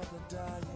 for the dying.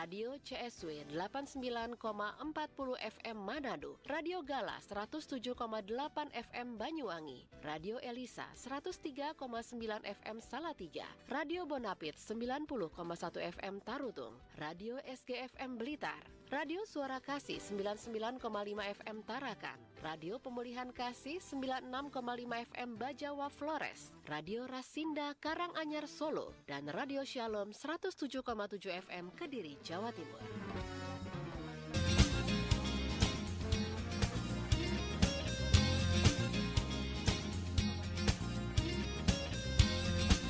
Radio CSW 89,40 FM Manado, Radio Gala 107,8 FM Banyuwangi, Radio Elisa 103,9 FM Salatiga, Radio Bonapit 90,1 FM Tarutung, Radio SGFM Blitar, Radio Suara Kasih 99,5 FM Tarakan, Radio Pemulihan Kasih 96,5 FM Bajawa Flores, Radio Rasinda Karanganyar Solo, dan Radio Shalom 107,7 FM Kediri, Jawa Timur.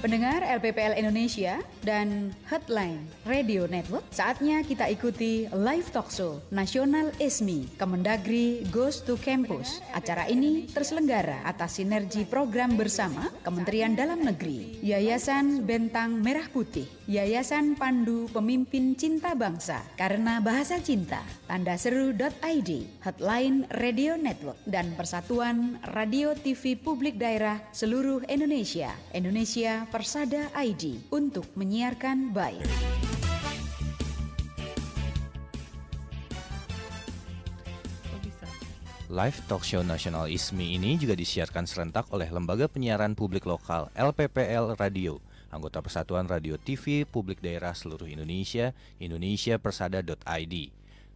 Pendengar LPPL Indonesia dan Headline Radio Network, saatnya kita ikuti live talk show Nasional ISMI Kemendagri Goes to Campus. Acara ini terselenggara atas sinergi program bersama Kementerian Dalam Negeri, Yayasan Bentang Merah Putih, Yayasan Pandu Pemimpin Cinta Bangsa, Karena Bahasa Cinta, Tanda Seru.id, Headline Radio Network, dan Persatuan Radio TV Publik Daerah seluruh Indonesia, Indonesia Persada ID untuk menyiarkan baik. Live talk show nasional ISMI ini juga disiarkan serentak oleh Lembaga Penyiaran Publik Lokal LPPL Radio, anggota Persatuan Radio TV Publik Daerah seluruh Indonesia, Indonesia Persada.id.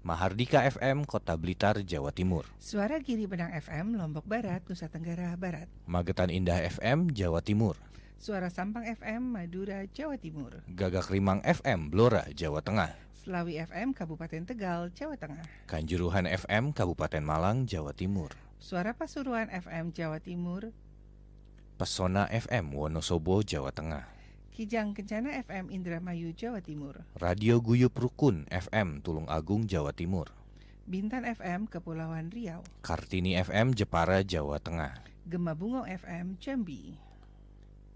Mahardika FM, Kota Blitar, Jawa Timur. Suara Giri Benang FM, Lombok Barat, Nusa Tenggara Barat. Magetan Indah FM, Jawa Timur. Suara Sampang FM, Madura, Jawa Timur. Gagak Rimang FM, Blora, Jawa Tengah. Selawi FM, Kabupaten Tegal, Jawa Tengah. Kanjuruhan FM, Kabupaten Malang, Jawa Timur. Suara Pasuruan FM, Jawa Timur. Pesona FM, Wonosobo, Jawa Tengah. Kijang Kencana FM, Indramayu, Jawa Timur. Radio Guyup Rukun FM, Tulung Agung, Jawa Timur. Bintan FM, Kepulauan Riau. Kartini FM, Jepara, Jawa Tengah. Gema Bungo FM, Jambi.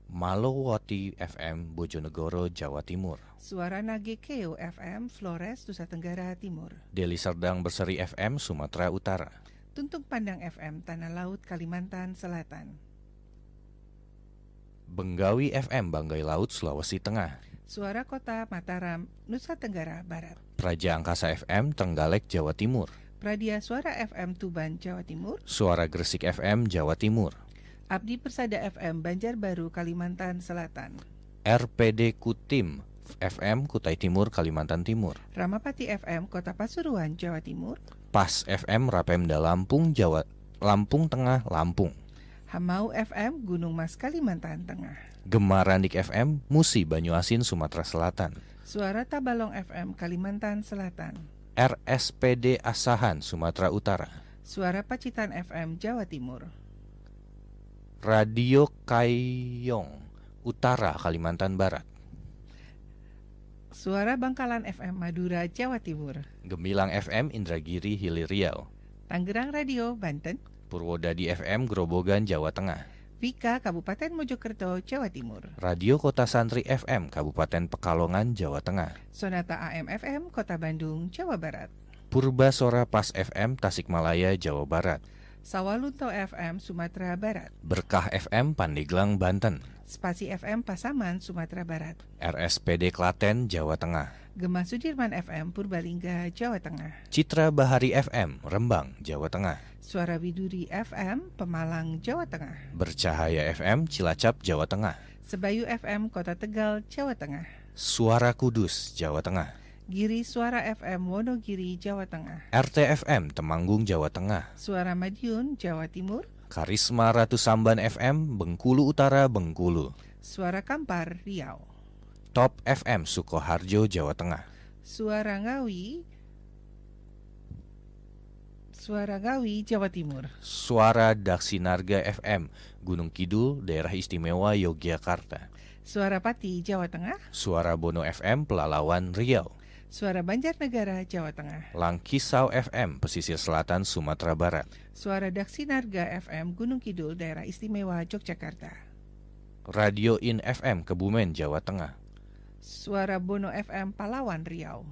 Malowati FM, Bojonegoro, Jawa Timur. Suara Nage Keo FM, Flores, Nusa Tenggara Timur. Deli Serdang Berseri FM, Sumatera Utara. Tuntung Pandang FM, Tanah Laut, Kalimantan Selatan. Benggawi FM, Banggai Laut, Sulawesi Tengah. Suara Kota Mataram, Nusa Tenggara Barat. Praja Angkasa FM, Trenggalek, Jawa Timur. Pradia Suara FM Tuban, Jawa Timur. Suara Gresik FM, Jawa Timur. Abdi Persada FM Banjarbaru, Kalimantan Selatan. RPD Kutim FM, Kutai Timur, Kalimantan Timur. Ramapati FM Kota Pasuruan, Jawa Timur. Pas FM, Rapemda Lampung, Jawa Lampung Tengah, Lampung. Hamau FM Gunung Mas, Kalimantan Tengah. Gemarandik FM, Musi, Banyuasin, Sumatera Selatan. Suara Tabalong FM Kalimantan Selatan. RSPD Asahan, Sumatera Utara. Suara Pacitan FM Jawa Timur. Radio Kayong, Utara, Kalimantan Barat. Suara Bangkalan FM Madura, Jawa Timur. Gemilang FM, Indragiri, Hilir Riau. Tangerang Radio, Banten. Purwodadi FM, Grobogan, Jawa Tengah. Vika, Kabupaten Mojokerto, Jawa Timur. Radio Kota Santri FM, Kabupaten Pekalongan, Jawa Tengah. Sonata AM FM, Kota Bandung, Jawa Barat. Purba Sora Pas FM, Tasikmalaya, Jawa Barat. Sawalunto FM, Sumatera Barat. Berkah FM, Pandeglang, Banten. Spasi FM, Pasaman, Sumatera Barat. RSPD Klaten, Jawa Tengah. Gema Sudirman FM, Purbalingga, Jawa Tengah. Citra Bahari FM, Rembang, Jawa Tengah. Suara Widuri FM, Pemalang, Jawa Tengah. Bercahaya FM, Cilacap, Jawa Tengah. Sebayu FM, Kota Tegal, Jawa Tengah. Suara Kudus, Jawa Tengah. Giri Suara FM, Wonogiri, Jawa Tengah. RTFM, Temanggung, Jawa Tengah. Suara Madiun, Jawa Timur. Karisma Ratu Samban FM, Bengkulu Utara, Bengkulu. Suara Kampar, Riau. Top FM Sukoharjo, Jawa Tengah. Suara Ngawi Suara Ngawi Jawa Timur. Suara Daksinarga FM Gunung Kidul, Daerah Istimewa Yogyakarta. Suara Pati Jawa Tengah. Suara Bono FM Pelalawan Riau. Suara Banjarnegara Jawa Tengah. Langkisau FM Pesisir Selatan Sumatera Barat. Suara Daksinarga FM Gunung Kidul Daerah Istimewa Yogyakarta. Radio In FM Kebumen, Jawa Tengah. Suara Bono FM Palawan Riau.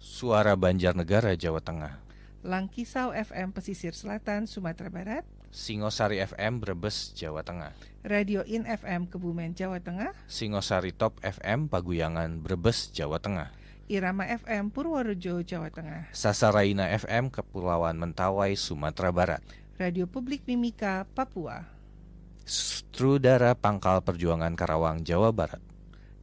Suara Banjarnegara, Jawa Tengah. Langkisau FM Pesisir Selatan Sumatera Barat. Singosari FM Brebes, Jawa Tengah. Radio In FM Kebumen Jawa Tengah. Singosari Top FM Paguyangan Brebes, Jawa Tengah. Irama FM Purworejo Jawa Tengah. Sasaraina FM Kepulauan Mentawai, Sumatera Barat. Radio Publik Mimika Papua. Strudara Pangkal Perjuangan Karawang, Jawa Barat.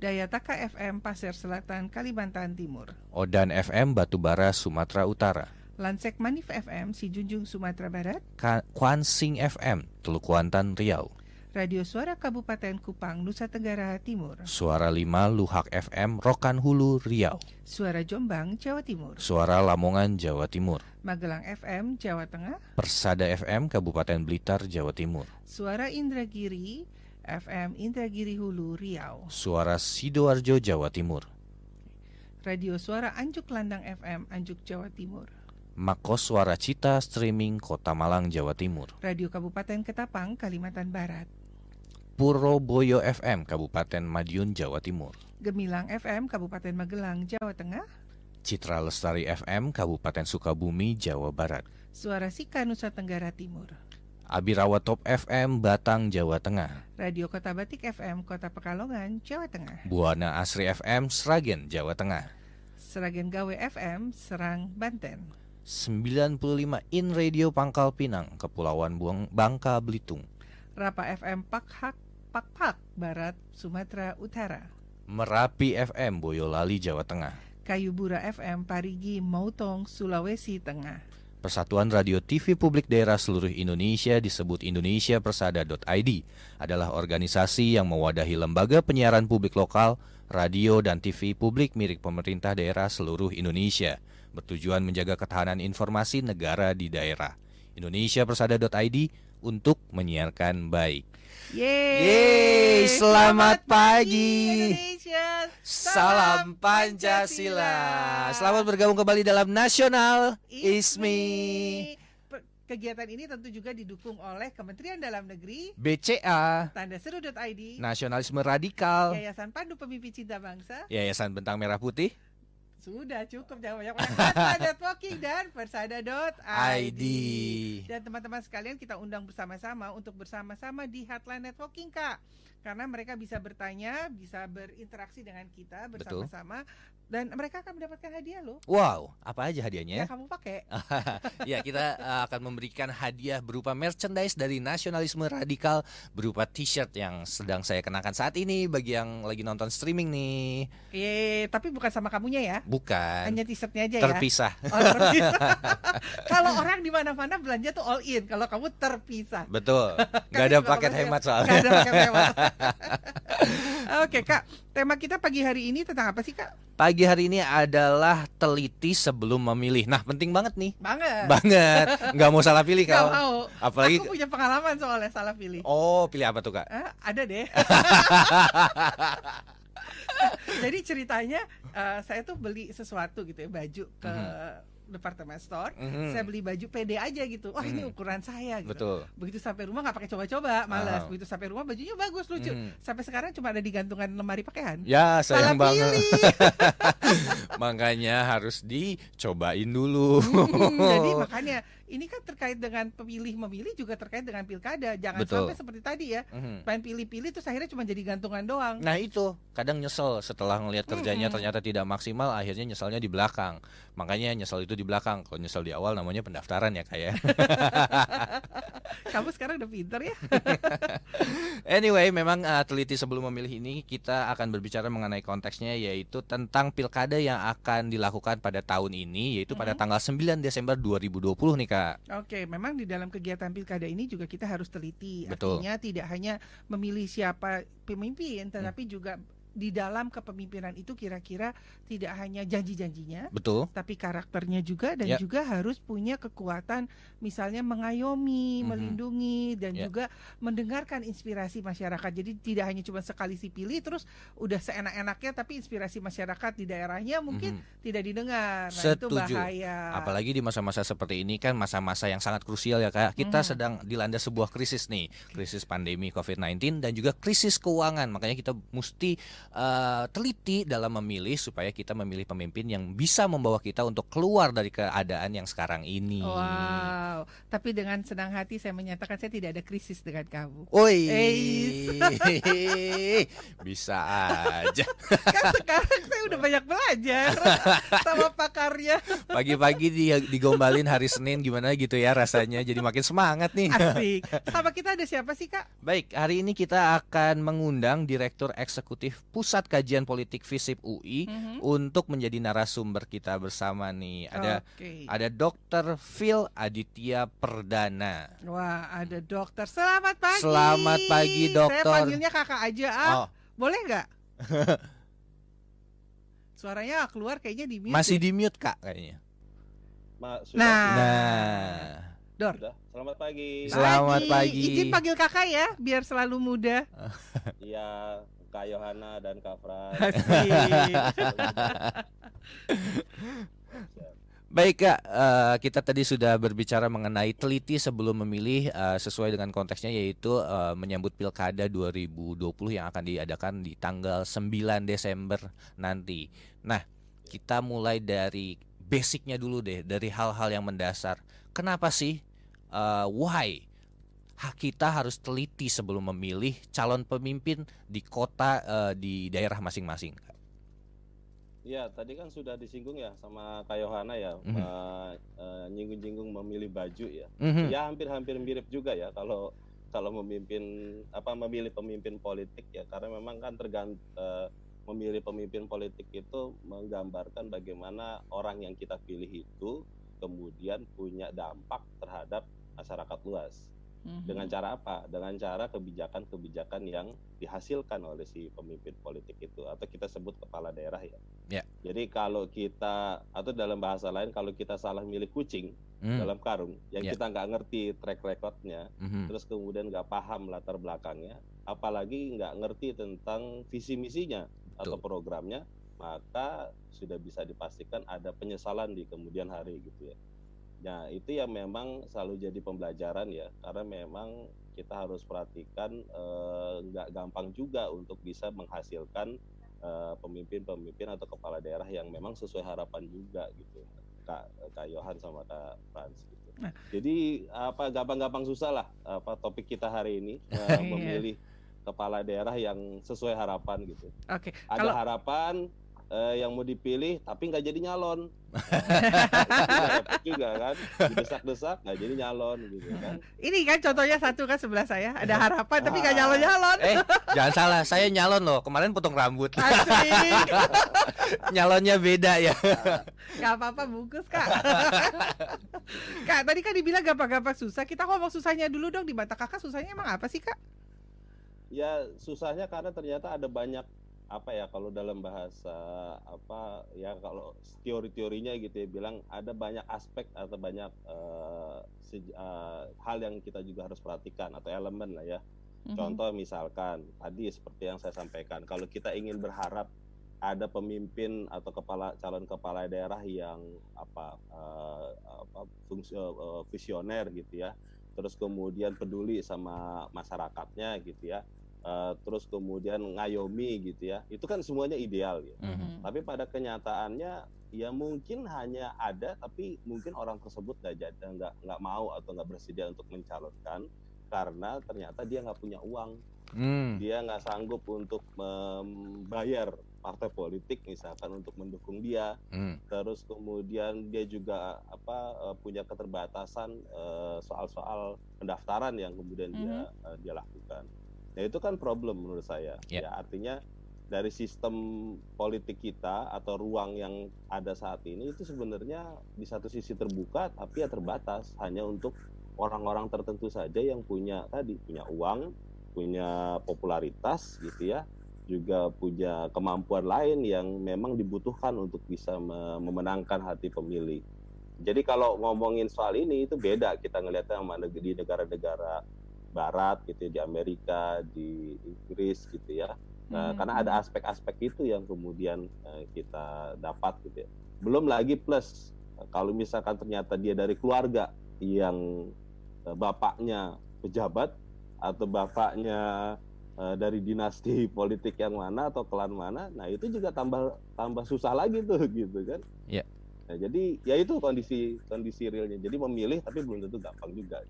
Dayataka FM Pasir Selatan Kalimantan Timur. Odan FM Batubara, Sumatera Utara. Lansek Manif FM Sijunjung Sumatera Barat. Ka Kwansing FM Teluk Kuantan, Riau. Radio Suara Kabupaten Kupang Nusa Tenggara Timur. Suara 5 Luhak FM Rokan Hulu, Riau. Suara Jombang Jawa Timur. Suara Lamongan, Jawa Timur. Magelang FM Jawa Tengah. Persada FM Kabupaten Blitar, Jawa Timur. Suara Indragiri FM Indragiri Hulu Riau. Suara Sidoarjo, Jawa Timur. Radio Suara Anjuk Landang FM Anjuk Jawa Timur. Mako Suara Cita Streaming Kota Malang, Jawa Timur. Radio Kabupaten Ketapang Kalimantan Barat. Purwoboyo FM Kabupaten Madiun, Jawa Timur. Gemilang FM Kabupaten Magelang Jawa Tengah. Citra Lestari FM Kabupaten Sukabumi, Jawa Barat. Suara Sika Nusa Tenggara Timur. Abirawa Top FM Batang, Jawa Tengah. Radio Kota Batik FM Kota Pekalongan Jawa Tengah. Buana Asri FM Sragen, Jawa Tengah. Seragen Gawe FM Serang Banten. 95 In Radio Pangkal Pinang, Kepulauan Buang Bangka Belitung. Rapa FM Pakhak Pakpak Barat Sumatera Utara. Merapi FM Boyolali, Jawa Tengah. Kayubura FM Parigi Mautong Sulawesi Tengah. Persatuan Radio TV Publik Daerah seluruh Indonesia disebut Indonesia Persada.id adalah organisasi yang mewadahi lembaga penyiaran publik lokal, radio dan TV publik milik pemerintah daerah seluruh Indonesia bertujuan menjaga ketahanan informasi negara di daerah. Indonesia Persada.id untuk menyiarkan baik. Yeay, Yeay, selamat pagi. Indonesia. Salam Pancasila. Selamat bergabung kembali dalam Nasional Ismi. Kegiatan ini tentu juga didukung oleh Kementerian Dalam Negeri, BCA Tanda Seru.id, Nasionalisme Radikal Yayasan Pandu Pemimpin Cinta Bangsa. Yayasan Bentang Merah Putih Sudah cukup jangan banyak-banyak. Persada Networking dan Persada.id. ID Dan teman-teman sekalian kita undang bersama-sama untuk bersama-sama di Headline Networking Kak. Karena mereka bisa bertanya, bisa berinteraksi dengan kita bersama-sama dan mereka akan mendapatkan hadiah loh. Wow, apa aja Ya hadiahnya? kamu pakai. ya, kita uh, akan memberikan hadiah berupa merchandise dari Nasionalisme Radikal berupa t-shirt yang sedang saya kenakan saat ini bagi yang lagi nonton streaming nih. Eh, tapi bukan sama kamunya ya. Bukan. Hanya t-shirtnya aja ya. Terpisah. Oh, terpisah. kalau orang di mana-mana belanja tuh all in, kalau kamu terpisah. Betul. Gak ada paket hemat soalnya. ada paket hemat. Oke kak, tema kita pagi hari ini tentang apa sih kak? Pagi hari ini adalah teliti sebelum memilih. Nah, penting banget nih. Banget. Banget. Nggak mau salah pilih Gak kau. mau. Apalagi Aku punya pengalaman soalnya salah pilih. Oh, pilih apa tuh, Kak? Ah, ada deh. Jadi ceritanya eh, saya tuh beli sesuatu gitu ya baju ke department store. Mhm. Saya beli baju PD aja gitu. Wah ini Mhm. ukuran saya gitu. Betul. Begitu sampai rumah nggak pakai coba-coba, malas. Ah. Begitu sampai rumah bajunya bagus, lucu. Mhm. Sampai sekarang cuma ada di gantungan lemari pakaian. Ya, Salah sayang banget. pilih. Makanya harus dicobain dulu. Hmm, jadi makanya ini kan terkait dengan pemilih memilih juga terkait dengan pilkada. Jangan Betul. sampai seperti tadi ya. Mhm. Pengen pilih-pilih terus akhirnya cuma jadi gantungan doang. Nah itu kadang nyesel setelah ngelihat kerjanya Mm-mm. ternyata tidak maksimal akhirnya nyeselnya di belakang makanya nyesel itu di belakang kalau nyesel di awal namanya pendaftaran ya kayak Kamu sekarang udah pinter ya. anyway memang uh, teliti sebelum memilih ini kita akan berbicara mengenai konteksnya yaitu tentang pilkada yang akan dilakukan pada tahun ini yaitu pada Mhm. tanggal 9 Desember 2020 nih kak Oke, memang di dalam kegiatan pilkada ini juga kita harus teliti. Betul. Artinya tidak hanya memilih siapa pemimpin, tetapi juga di dalam kepemimpinan itu kira-kira tidak hanya janji-janjinya, Betul. tapi karakternya juga dan Ya. juga harus punya kekuatan misalnya mengayomi, Mhm. melindungi dan Ya. juga mendengarkan inspirasi masyarakat. Jadi tidak hanya cuma sekali sipilih terus udah seenak-enaknya tapi inspirasi masyarakat di daerahnya mungkin Mhm. tidak didengar. Nah, itu Setuju. bahaya. Apalagi di masa-masa seperti ini kan masa-masa yang sangat krusial ya kak. Kita Mhm. sedang dilanda sebuah krisis nih, krisis pandemi COVID-19 dan juga krisis keuangan. Makanya kita mesti eh, teliti dalam memilih supaya kita memilih pemimpin yang bisa membawa kita untuk keluar dari keadaan yang sekarang ini. Wow, tapi dengan senang hati saya menyatakan saya tidak ada krisis dengan kamu. Eis. bisa aja. Kan sekarang saya udah banyak belajar sama pakarnya. Pagi-pagi dia digombalin hari Senin gimana gitu ya rasanya. Jadi makin semangat nih. Asik. Sama kita ada siapa sih kak? Baik, hari ini kita akan mengundang Direktur Eksekutif Pusat Kajian Politik FISIP UI Mhm. untuk menjadi narasumber kita bersama nih. Ada Oke. ada Dr. Phil Aditya Perdana. Wah, ada dokter. Selamat pagi. Selamat pagi, dokter. Saya panggilnya kakak aja. Ah, Oh, boleh nggak? Suaranya keluar kayaknya di mute. masih di mute Kak kayaknya. Ma, sudah, Nah. Nah, Dor. sudah. Selamat pagi. Selamat pagi. Izin panggil kakak ya, biar selalu muda. Iya, Kak Yohana dan Kak Fran. Baik Kak, eh, kita tadi sudah berbicara mengenai teliti sebelum memilih eh, sesuai dengan konteksnya yaitu eh, menyambut Pilkada 2020 yang akan diadakan di tanggal 9 Desember nanti. Nah, kita mulai dari basicnya dulu deh, dari hal-hal yang mendasar. Kenapa sih eh, why kita harus teliti sebelum memilih calon pemimpin di kota eh, di daerah masing-masing? Iya, tadi kan sudah disinggung ya sama Kak Yohana ya, eh, nyinggung-nyinggung memilih baju ya. Mhm. Ya hampir-hampir mirip juga ya kalau kalau memimpin apa memilih pemimpin politik ya karena memang kan tergant eh, memilih pemimpin politik itu menggambarkan bagaimana orang yang kita pilih itu kemudian punya dampak terhadap masyarakat luas. Mhm. Dengan cara apa? Dengan cara kebijakan-kebijakan yang dihasilkan oleh si pemimpin politik itu atau kita sebut kepala daerah ya. Ya. Jadi kalau kita atau dalam bahasa lain kalau kita salah milih kucing Hmm, dalam karung yang Ya. kita nggak ngerti track recordnya, mhm. terus kemudian nggak paham latar belakangnya, apalagi nggak ngerti tentang visi misinya atau programnya, maka sudah bisa dipastikan ada penyesalan di kemudian hari gitu ya. Nah itu yang memang selalu jadi pembelajaran ya, karena memang kita harus perhatikan eh, nggak gampang juga untuk bisa menghasilkan eh, pemimpin-pemimpin atau kepala daerah yang memang sesuai harapan juga gitu, kak kak Yohan sama kak Frans gitu. Nah. Jadi apa gampang-gampang susah lah apa topik kita hari ini eh, Iya. memilih kepala daerah yang sesuai harapan gitu. Oke, Ada kalau harapan eh, yang mau dipilih tapi nggak jadi nyalon. Juga kan, didesak-desak nggak jadi nyalon gitu kan. ini kan contohnya satu kan sebelah saya ada harapan tapi nggak nyalon-nyalon. Eh, jangan salah, saya nyalon loh. Kemarin potong rambut. Nyalonnya beda ya. Gak apa-apa bungkus kak Kak tadi kan dibilang gampang-gampang susah Kita ngomong susahnya dulu dong Di mata kakak susahnya emang apa sih kak? Ya susahnya karena ternyata ada banyak apa ya kalau dalam bahasa apa ya kalau teori-teorinya gitu ya bilang ada banyak aspek atau banyak eh, sej- eh, hal yang kita juga harus perhatikan atau elemen lah ya. Mhm. Contoh misalkan tadi seperti yang saya sampaikan, kalau kita ingin berharap ada pemimpin atau kepala calon kepala daerah yang apa, eh, apa fungsi eh, visioner gitu ya, terus kemudian peduli sama masyarakatnya gitu ya, eh, terus kemudian ngayomi gitu ya, itu kan semuanya ideal ya. Mhm. Tapi pada kenyataannya ya mungkin hanya ada, tapi mungkin orang tersebut nggak jadi nggak nggak mau atau nggak bersedia untuk mencalonkan karena ternyata dia nggak punya uang Hmm. dia nggak sanggup untuk membayar partai politik misalkan untuk mendukung dia Hmm. terus kemudian dia juga apa eh, punya keterbatasan eh, soal-soal pendaftaran yang kemudian dia eh, dia lakukan nah itu kan problem menurut saya Ya. ya artinya dari sistem politik kita atau ruang yang ada saat ini itu sebenarnya di satu sisi terbuka tapi ya terbatas hanya untuk orang-orang tertentu saja yang punya tadi punya uang punya popularitas gitu ya juga punya kemampuan lain yang memang dibutuhkan untuk bisa memenangkan hati pemilih. Jadi kalau ngomongin soal ini itu beda kita ngelihatnya sama di negara-negara barat gitu di Amerika, di Inggris gitu ya. Nah, hmm. karena ada aspek-aspek itu yang kemudian uh, kita dapat gitu ya. Belum lagi plus kalau misalkan ternyata dia dari keluarga yang uh, bapaknya pejabat atau bapaknya uh, dari dinasti politik yang mana atau klan mana, nah itu juga tambah tambah susah lagi tuh gitu kan. Iya. Yeah. Nah, jadi ya itu kondisi kondisi realnya. Jadi memilih tapi belum tentu gampang juga.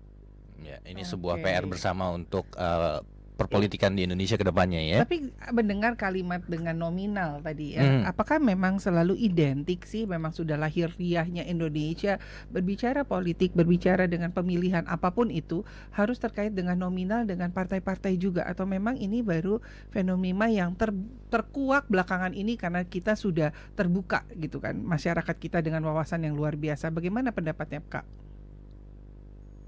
Ya, ini okay. sebuah PR bersama untuk uh, perpolitikan di Indonesia ke depannya ya. Tapi mendengar kalimat dengan nominal tadi ya, hmm. apakah memang selalu identik sih memang sudah lahir riahnya Indonesia berbicara politik, berbicara dengan pemilihan apa pun itu harus terkait dengan nominal dengan partai-partai juga atau memang ini baru fenomena yang ter, terkuak belakangan ini karena kita sudah terbuka gitu kan masyarakat kita dengan wawasan yang luar biasa. Bagaimana pendapatnya Kak?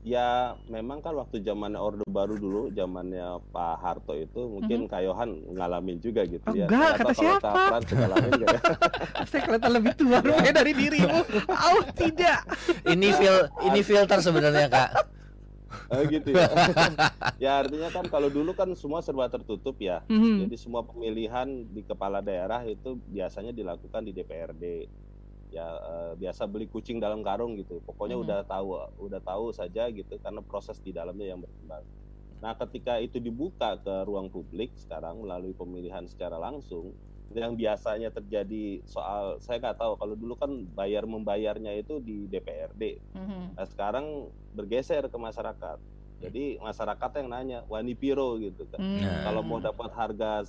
Ya memang kan waktu zamannya Orde Baru dulu, zamannya Pak Harto itu mungkin mm-hmm. Kayohan ngalamin juga gitu oh, ya. Enggak, kata siapa? ngalamin ya? Saya kelihatan lebih tua ya. dari dirimu. Oh, tidak. Ini fil ini filter sebenarnya, Kak. Oh gitu ya. ya artinya kan kalau dulu kan semua serba tertutup ya. Mm-hmm. Jadi semua pemilihan di kepala daerah itu biasanya dilakukan di DPRD ya uh, biasa beli kucing dalam karung gitu pokoknya hmm. udah tahu udah tahu saja gitu karena proses di dalamnya yang berkembang nah ketika itu dibuka ke ruang publik sekarang melalui pemilihan secara langsung yang biasanya terjadi soal saya nggak tahu kalau dulu kan bayar membayarnya itu di DPRD hmm. nah sekarang bergeser ke masyarakat jadi masyarakat yang nanya wani piro gitu kan hmm. kalau mau dapat harga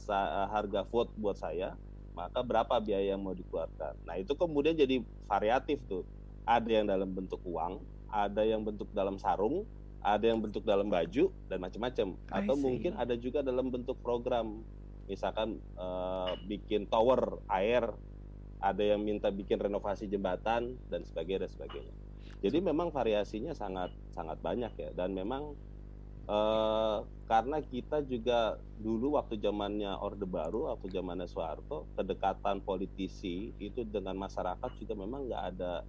harga vote buat saya maka berapa biaya yang mau dikeluarkan. Nah itu kemudian jadi variatif tuh. Ada yang dalam bentuk uang, ada yang bentuk dalam sarung, ada yang bentuk dalam baju dan macam-macam. Atau mungkin ada juga dalam bentuk program, misalkan uh, bikin tower air, ada yang minta bikin renovasi jembatan dan sebagainya dan sebagainya. Jadi memang variasinya sangat sangat banyak ya dan memang Eh, karena kita juga dulu waktu zamannya Orde Baru, waktu zamannya Soeharto, kedekatan politisi itu dengan masyarakat juga memang nggak ada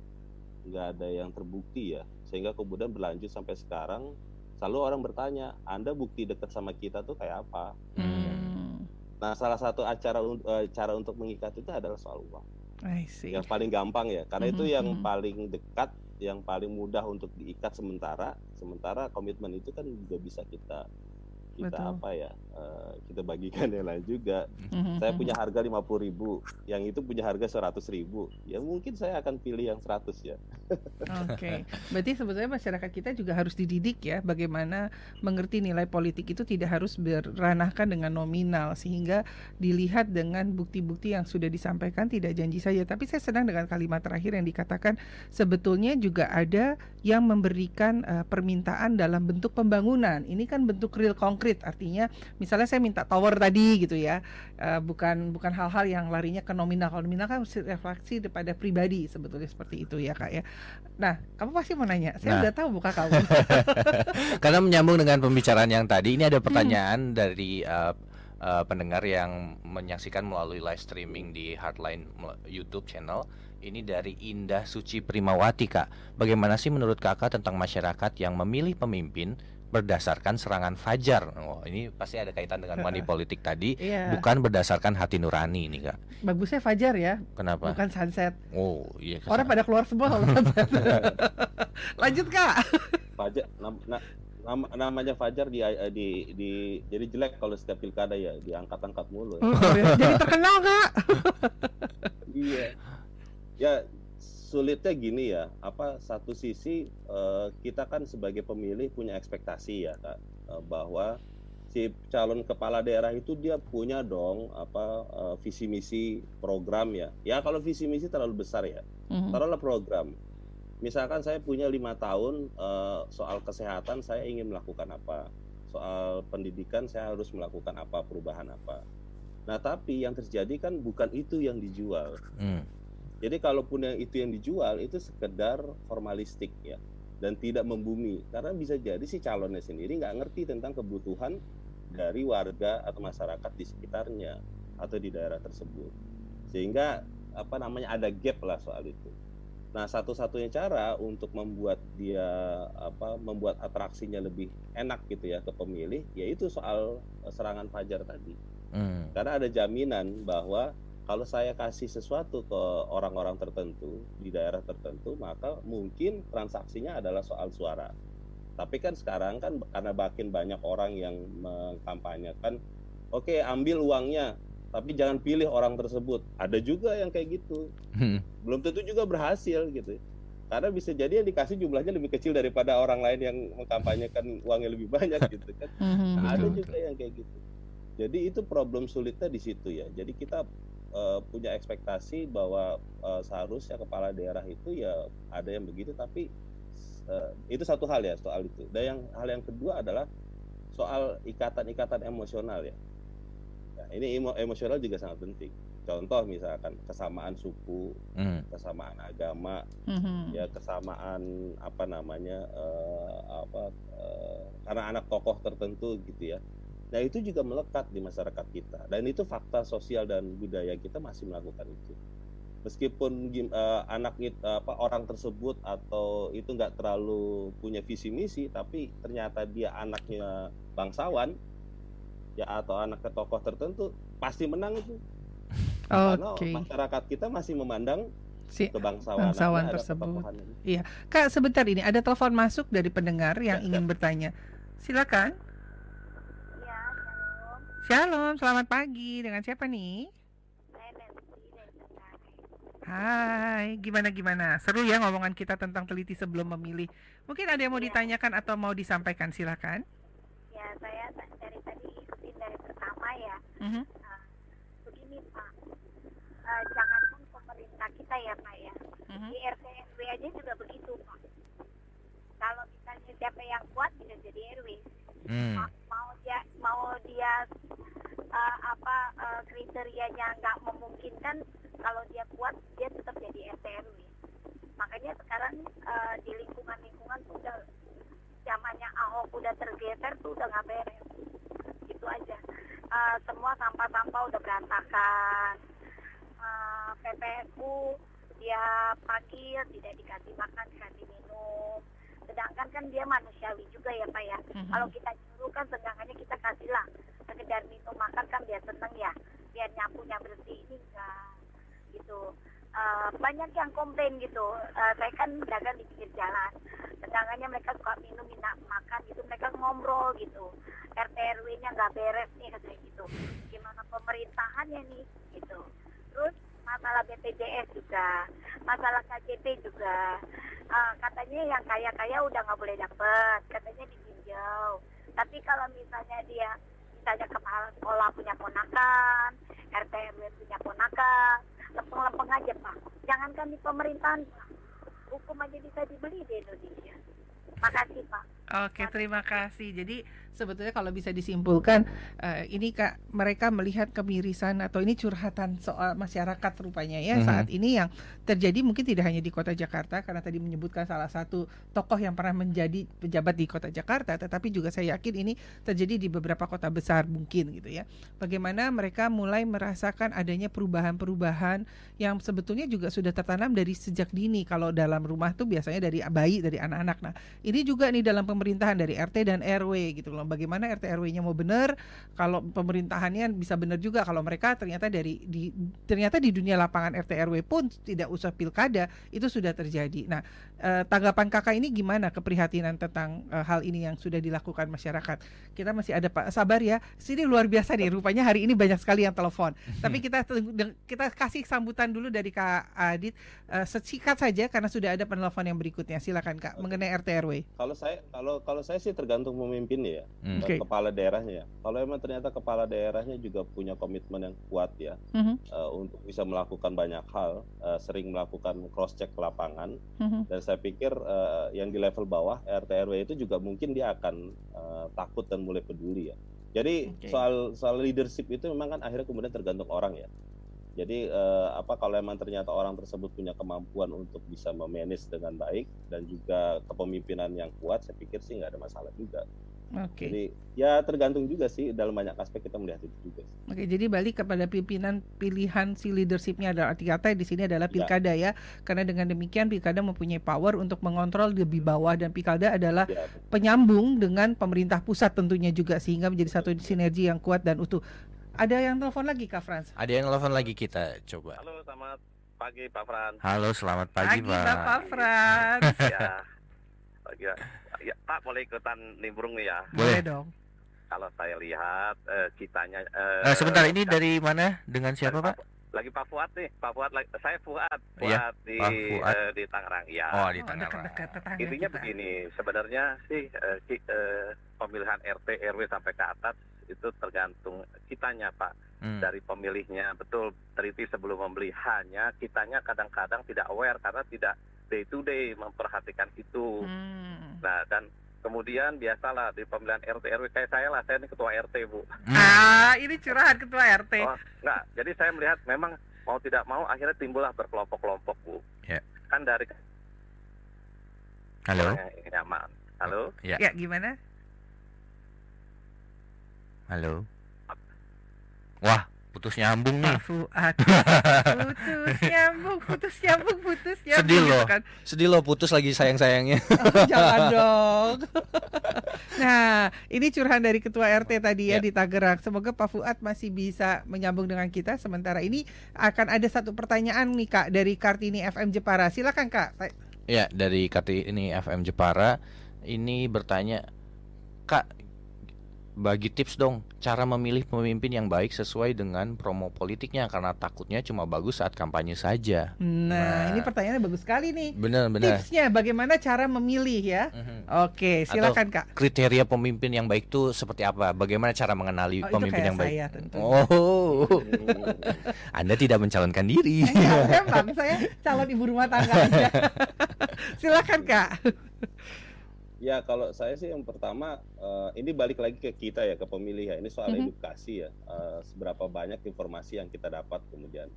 nggak ada yang terbukti ya, sehingga kemudian berlanjut sampai sekarang. Selalu orang bertanya, Anda bukti dekat sama kita tuh kayak apa? Hmm. Nah, salah satu acara uh, cara untuk mengikat itu adalah soal uang. Yang paling gampang ya, karena mm -hmm. itu yang mm-hmm. paling dekat yang paling mudah untuk diikat sementara sementara komitmen itu kan juga bisa kita kita Betul. apa ya uh, kita bagikan yang lain juga mm-hmm. saya punya harga lima puluh ribu yang itu punya harga seratus ribu ya mungkin saya akan pilih yang seratus ya oke okay. berarti sebetulnya masyarakat kita juga harus dididik ya bagaimana mengerti nilai politik itu tidak harus beranahkan dengan nominal sehingga dilihat dengan bukti-bukti yang sudah disampaikan tidak janji saja tapi saya senang dengan kalimat terakhir yang dikatakan sebetulnya juga ada yang memberikan uh, permintaan dalam bentuk pembangunan ini kan bentuk real konkret konkret. Artinya misalnya saya minta tower tadi gitu ya uh, bukan bukan hal-hal yang larinya ke nominal. Kalau nominal kan refleksi daripada pribadi sebetulnya seperti itu ya kak ya. Nah kamu pasti mau nanya saya nah. udah tahu buka kamu. Karena menyambung dengan pembicaraan yang tadi ini ada pertanyaan hmm. dari uh, uh, pendengar yang menyaksikan melalui live streaming di Hardline YouTube channel. Ini dari Indah Suci Primawati kak. Bagaimana sih menurut kakak tentang masyarakat yang memilih pemimpin berdasarkan serangan fajar. Oh, ini pasti ada kaitan dengan money politik tadi, yeah. bukan berdasarkan hati nurani ini, Kak. Bagusnya fajar ya. Kenapa? Bukan sunset. Oh, iya. Ke sana. Orang pada keluar semua kalau sunset. Lanjut, Kak. Fajar nam, na, nama, namanya Fajar di, di di jadi jelek kalau setiap pilkada ya, diangkat-angkat mulu. Ya. Oh, iya. jadi terkenal, Kak. iya. Ya, sulitnya gini ya, apa satu sisi uh, kita kan sebagai pemilih punya ekspektasi ya kak uh, bahwa si calon kepala daerah itu dia punya dong apa uh, visi misi program ya. Ya kalau visi misi terlalu besar ya, mm-hmm. taruhlah program. Misalkan saya punya lima tahun uh, soal kesehatan saya ingin melakukan apa, soal pendidikan saya harus melakukan apa, perubahan apa. Nah tapi yang terjadi kan bukan itu yang dijual. Mm jadi kalaupun yang itu yang dijual itu sekedar formalistik ya dan tidak membumi karena bisa jadi si calonnya sendiri nggak ngerti tentang kebutuhan dari warga atau masyarakat di sekitarnya. atau di daerah tersebut sehingga apa namanya ada gap lah soal itu nah satu-satunya cara untuk membuat dia apa membuat atraksinya lebih enak gitu ya ke pemilih yaitu soal serangan fajar tadi hmm. karena ada jaminan bahwa kalau saya kasih sesuatu ke orang-orang tertentu di daerah tertentu maka mungkin transaksinya adalah soal suara tapi kan sekarang kan karena makin banyak orang yang mengkampanyekan, oke okay, ambil uangnya, tapi jangan pilih orang tersebut. Ada juga yang kayak gitu. Hmm. Belum tentu juga berhasil gitu. Karena bisa jadi yang dikasih jumlahnya lebih kecil daripada orang lain yang mengkampanyekan uangnya lebih banyak gitu kan. Nah, ada juga yang kayak gitu. Jadi itu problem sulitnya di situ ya. Jadi kita uh, punya ekspektasi bahwa uh, seharusnya kepala daerah itu ya ada yang begitu tapi Uh, itu satu hal ya soal itu. Dan yang hal yang kedua adalah soal ikatan-ikatan emosional ya. ya ini emo, emosional juga sangat penting. Contoh misalkan kesamaan suku, mm. kesamaan agama, mm-hmm. ya kesamaan apa namanya uh, apa uh, karena anak tokoh tertentu gitu ya. Nah itu juga melekat di masyarakat kita dan itu fakta sosial dan budaya kita masih melakukan itu meskipun uh, anak uh, apa orang tersebut atau itu nggak terlalu punya visi misi tapi ternyata dia anaknya bangsawan ya atau anak ke tokoh tertentu pasti menang itu karena masyarakat kita masih memandang si kebangsawan bangsawan tersebut. Iya, Kak sebentar ini ada telepon masuk dari pendengar yang ya, ingin ya. bertanya. Silakan. Shalom. Selamat pagi. Dengan siapa nih? Hai, gimana gimana? Seru ya ngomongan kita tentang teliti sebelum memilih. Mungkin ada yang mau ya. ditanyakan atau mau disampaikan, silakan. Ya, saya dari tadi ikutin dari pertama ya. Uh -huh. uh, begini Pak, uh, jangankan pemerintah kita ya Pak ya, uh -huh. di RT RW aja juga begitu Pak. Kalau misalnya siapa yang kuat bisa jadi RW. Hmm. Ma mau dia mau dia uh, apa uh, kriterianya nggak memungkinkan kalau dia kuat dia tetap jadi RW makanya sekarang uh, di lingkungan-lingkungan tuh udah zamannya Ahok udah tergeser tuh udah nggak beres. Itu aja. Uh, semua sampah-sampah udah berantakan. Uh, PPSU dia panggil tidak dikasih makan dikasih minum. Sedangkan kan dia manusiawi juga ya pak ya. Mm-hmm. kalau kita nyuruh kan sedangkannya kita kasihlah sekedar minum makan kan dia seneng ya. Biar nyapunya bersih ini enggak. Gitu. Uh, banyak yang komplain gitu. Uh, saya kan dagang di pinggir jalan. Sedangkannya mereka suka minum minta makan gitu. Mereka ngobrol gitu. RT RW-nya nggak beres nih katanya gitu. Gimana pemerintahannya nih? Gitu. Terus masalah BPJS juga. Masalah KJP juga. Uh, katanya yang kaya-kaya udah nggak boleh dapet. Katanya ditinjau tapi kalau misalnya dia misalnya kepala sekolah punya ponakan RT RW punya ponakan lempeng-lempeng aja Pak. Jangankan di pemerintahan Pak, hukum aja bisa dibeli di Indonesia. Makasih Pak. Oke, terima kasih. Jadi sebetulnya kalau bisa disimpulkan uh, ini Kak mereka melihat kemirisan atau ini curhatan soal masyarakat rupanya ya mm -hmm. saat ini yang terjadi mungkin tidak hanya di Kota Jakarta karena tadi menyebutkan salah satu tokoh yang pernah menjadi pejabat di Kota Jakarta tetapi juga saya yakin ini terjadi di beberapa kota besar mungkin gitu ya. Bagaimana mereka mulai merasakan adanya perubahan-perubahan yang sebetulnya juga sudah tertanam dari sejak dini kalau dalam rumah tuh biasanya dari bayi dari anak-anak. Nah, ini juga nih dalam pemerintahan dari RT dan RW gitu loh. Bagaimana RT RW-nya mau benar, kalau pemerintahannya bisa benar juga kalau mereka ternyata dari di ternyata di dunia lapangan RT RW pun tidak usah pilkada itu sudah terjadi. Nah, eh, tanggapan Kakak ini gimana keprihatinan tentang eh, hal ini yang sudah dilakukan masyarakat? Kita masih ada Pak sabar ya. Sini luar biasa nih rupanya hari ini banyak sekali yang telepon. Tapi kita kita kasih sambutan dulu dari Kak Adit eh, sesikat saja karena sudah ada penelpon yang berikutnya. Silakan Kak mengenai RT RW. Kalau saya kalau kalau kalau saya sih tergantung pemimpin ya, hmm. okay. kepala daerahnya. Kalau emang ternyata kepala daerahnya juga punya komitmen yang kuat ya hmm. uh, untuk bisa melakukan banyak hal, uh, sering melakukan cross check lapangan, hmm. dan saya pikir uh, yang di level bawah RT RW itu juga mungkin dia akan uh, takut dan mulai peduli ya. Jadi okay. soal soal leadership itu memang kan akhirnya kemudian tergantung orang ya. Jadi uh, apa kalau memang ternyata orang tersebut punya kemampuan untuk bisa memanage dengan baik dan juga kepemimpinan yang kuat, saya pikir sih nggak ada masalah juga. Oke. Jadi ya tergantung juga sih dalam banyak aspek kita melihat itu juga. Oke, jadi balik kepada pimpinan pilihan si leadershipnya adalah arti kata di sini adalah Ya. pilkada ya. Karena dengan demikian pilkada mempunyai power untuk mengontrol lebih bawah dan pilkada adalah Ya, penyambung dengan pemerintah pusat tentunya juga sehingga menjadi satu sinergi yang kuat dan utuh. Ada yang telepon lagi Kak Frans? Ada yang telepon lagi kita coba. Halo, selamat pagi Pak Fran. Halo, selamat pagi, Pak. Bapak Frans. ya. Pagi, ya. ya. Pak boleh ikutan nimbrung nih ya. Boleh. dong. Kalau saya lihat eh, kitanya eh, Eh, sebentar, ini dari mana? Dengan siapa, Pak? Lagi Pak Fuad nih, Pak Fuad saya Fuad, Fuad Iya, di Pak Fuad. eh, di Tangerang. Ya. Oh, di Oh, Tangerang. dekat-dekat tetangga Intinya kita. begini, sebenarnya sih eh, ki- eh, pemilihan RT RW sampai ke atas itu tergantung kitanya Pak Hmm. dari pemilihnya betul teliti sebelum membeli hanya kitanya kadang-kadang tidak aware karena tidak day to day memperhatikan itu Hmm. nah dan kemudian biasalah di pemilihan RT RW kayak saya lah saya ini ketua RT bu Hmm. Ah, ini curahan ketua RT. oh enggak jadi saya melihat memang mau tidak mau akhirnya timbullah berkelompok-kelompok bu Ya. kan dari Halo. nyaman halo Ya. Ya, gimana? Halo. Wah, putus nyambung nih. Pak Fuad. putus nyambung, putus nyambung, putus nyambung. Sedih gitu loh. kan. Sedih loh putus lagi sayang-sayangnya. Oh, jangan dong. nah, ini curahan dari ketua RT tadi ya, Ya. di Tangerang. Semoga Pak Fuad masih bisa menyambung dengan kita. Sementara ini akan ada satu pertanyaan nih Kak dari Kartini FM Jepara. Silakan Kak. Ya, dari KT ini FM Jepara ini bertanya, Kak, bagi tips dong cara memilih pemimpin yang baik sesuai dengan promo politiknya karena takutnya cuma bagus saat kampanye saja. Nah, Nah. ini pertanyaannya bagus sekali nih. Benar, benar. Tipsnya bagaimana cara memilih ya? Mhm. Oke, silakan Kak. Kriteria pemimpin yang baik itu seperti apa? Bagaimana cara mengenali Oh, itu pemimpin kayak yang baik? saya tentu. Oh, Anda tidak mencalonkan diri. Enggak, emang saya calon ibu rumah tangga aja. silakan Kak. Ya kalau saya sih yang pertama eh, ini balik lagi ke kita ya ke pemilih ya ini soal Mhm. edukasi ya Eh, seberapa banyak informasi yang kita dapat kemudian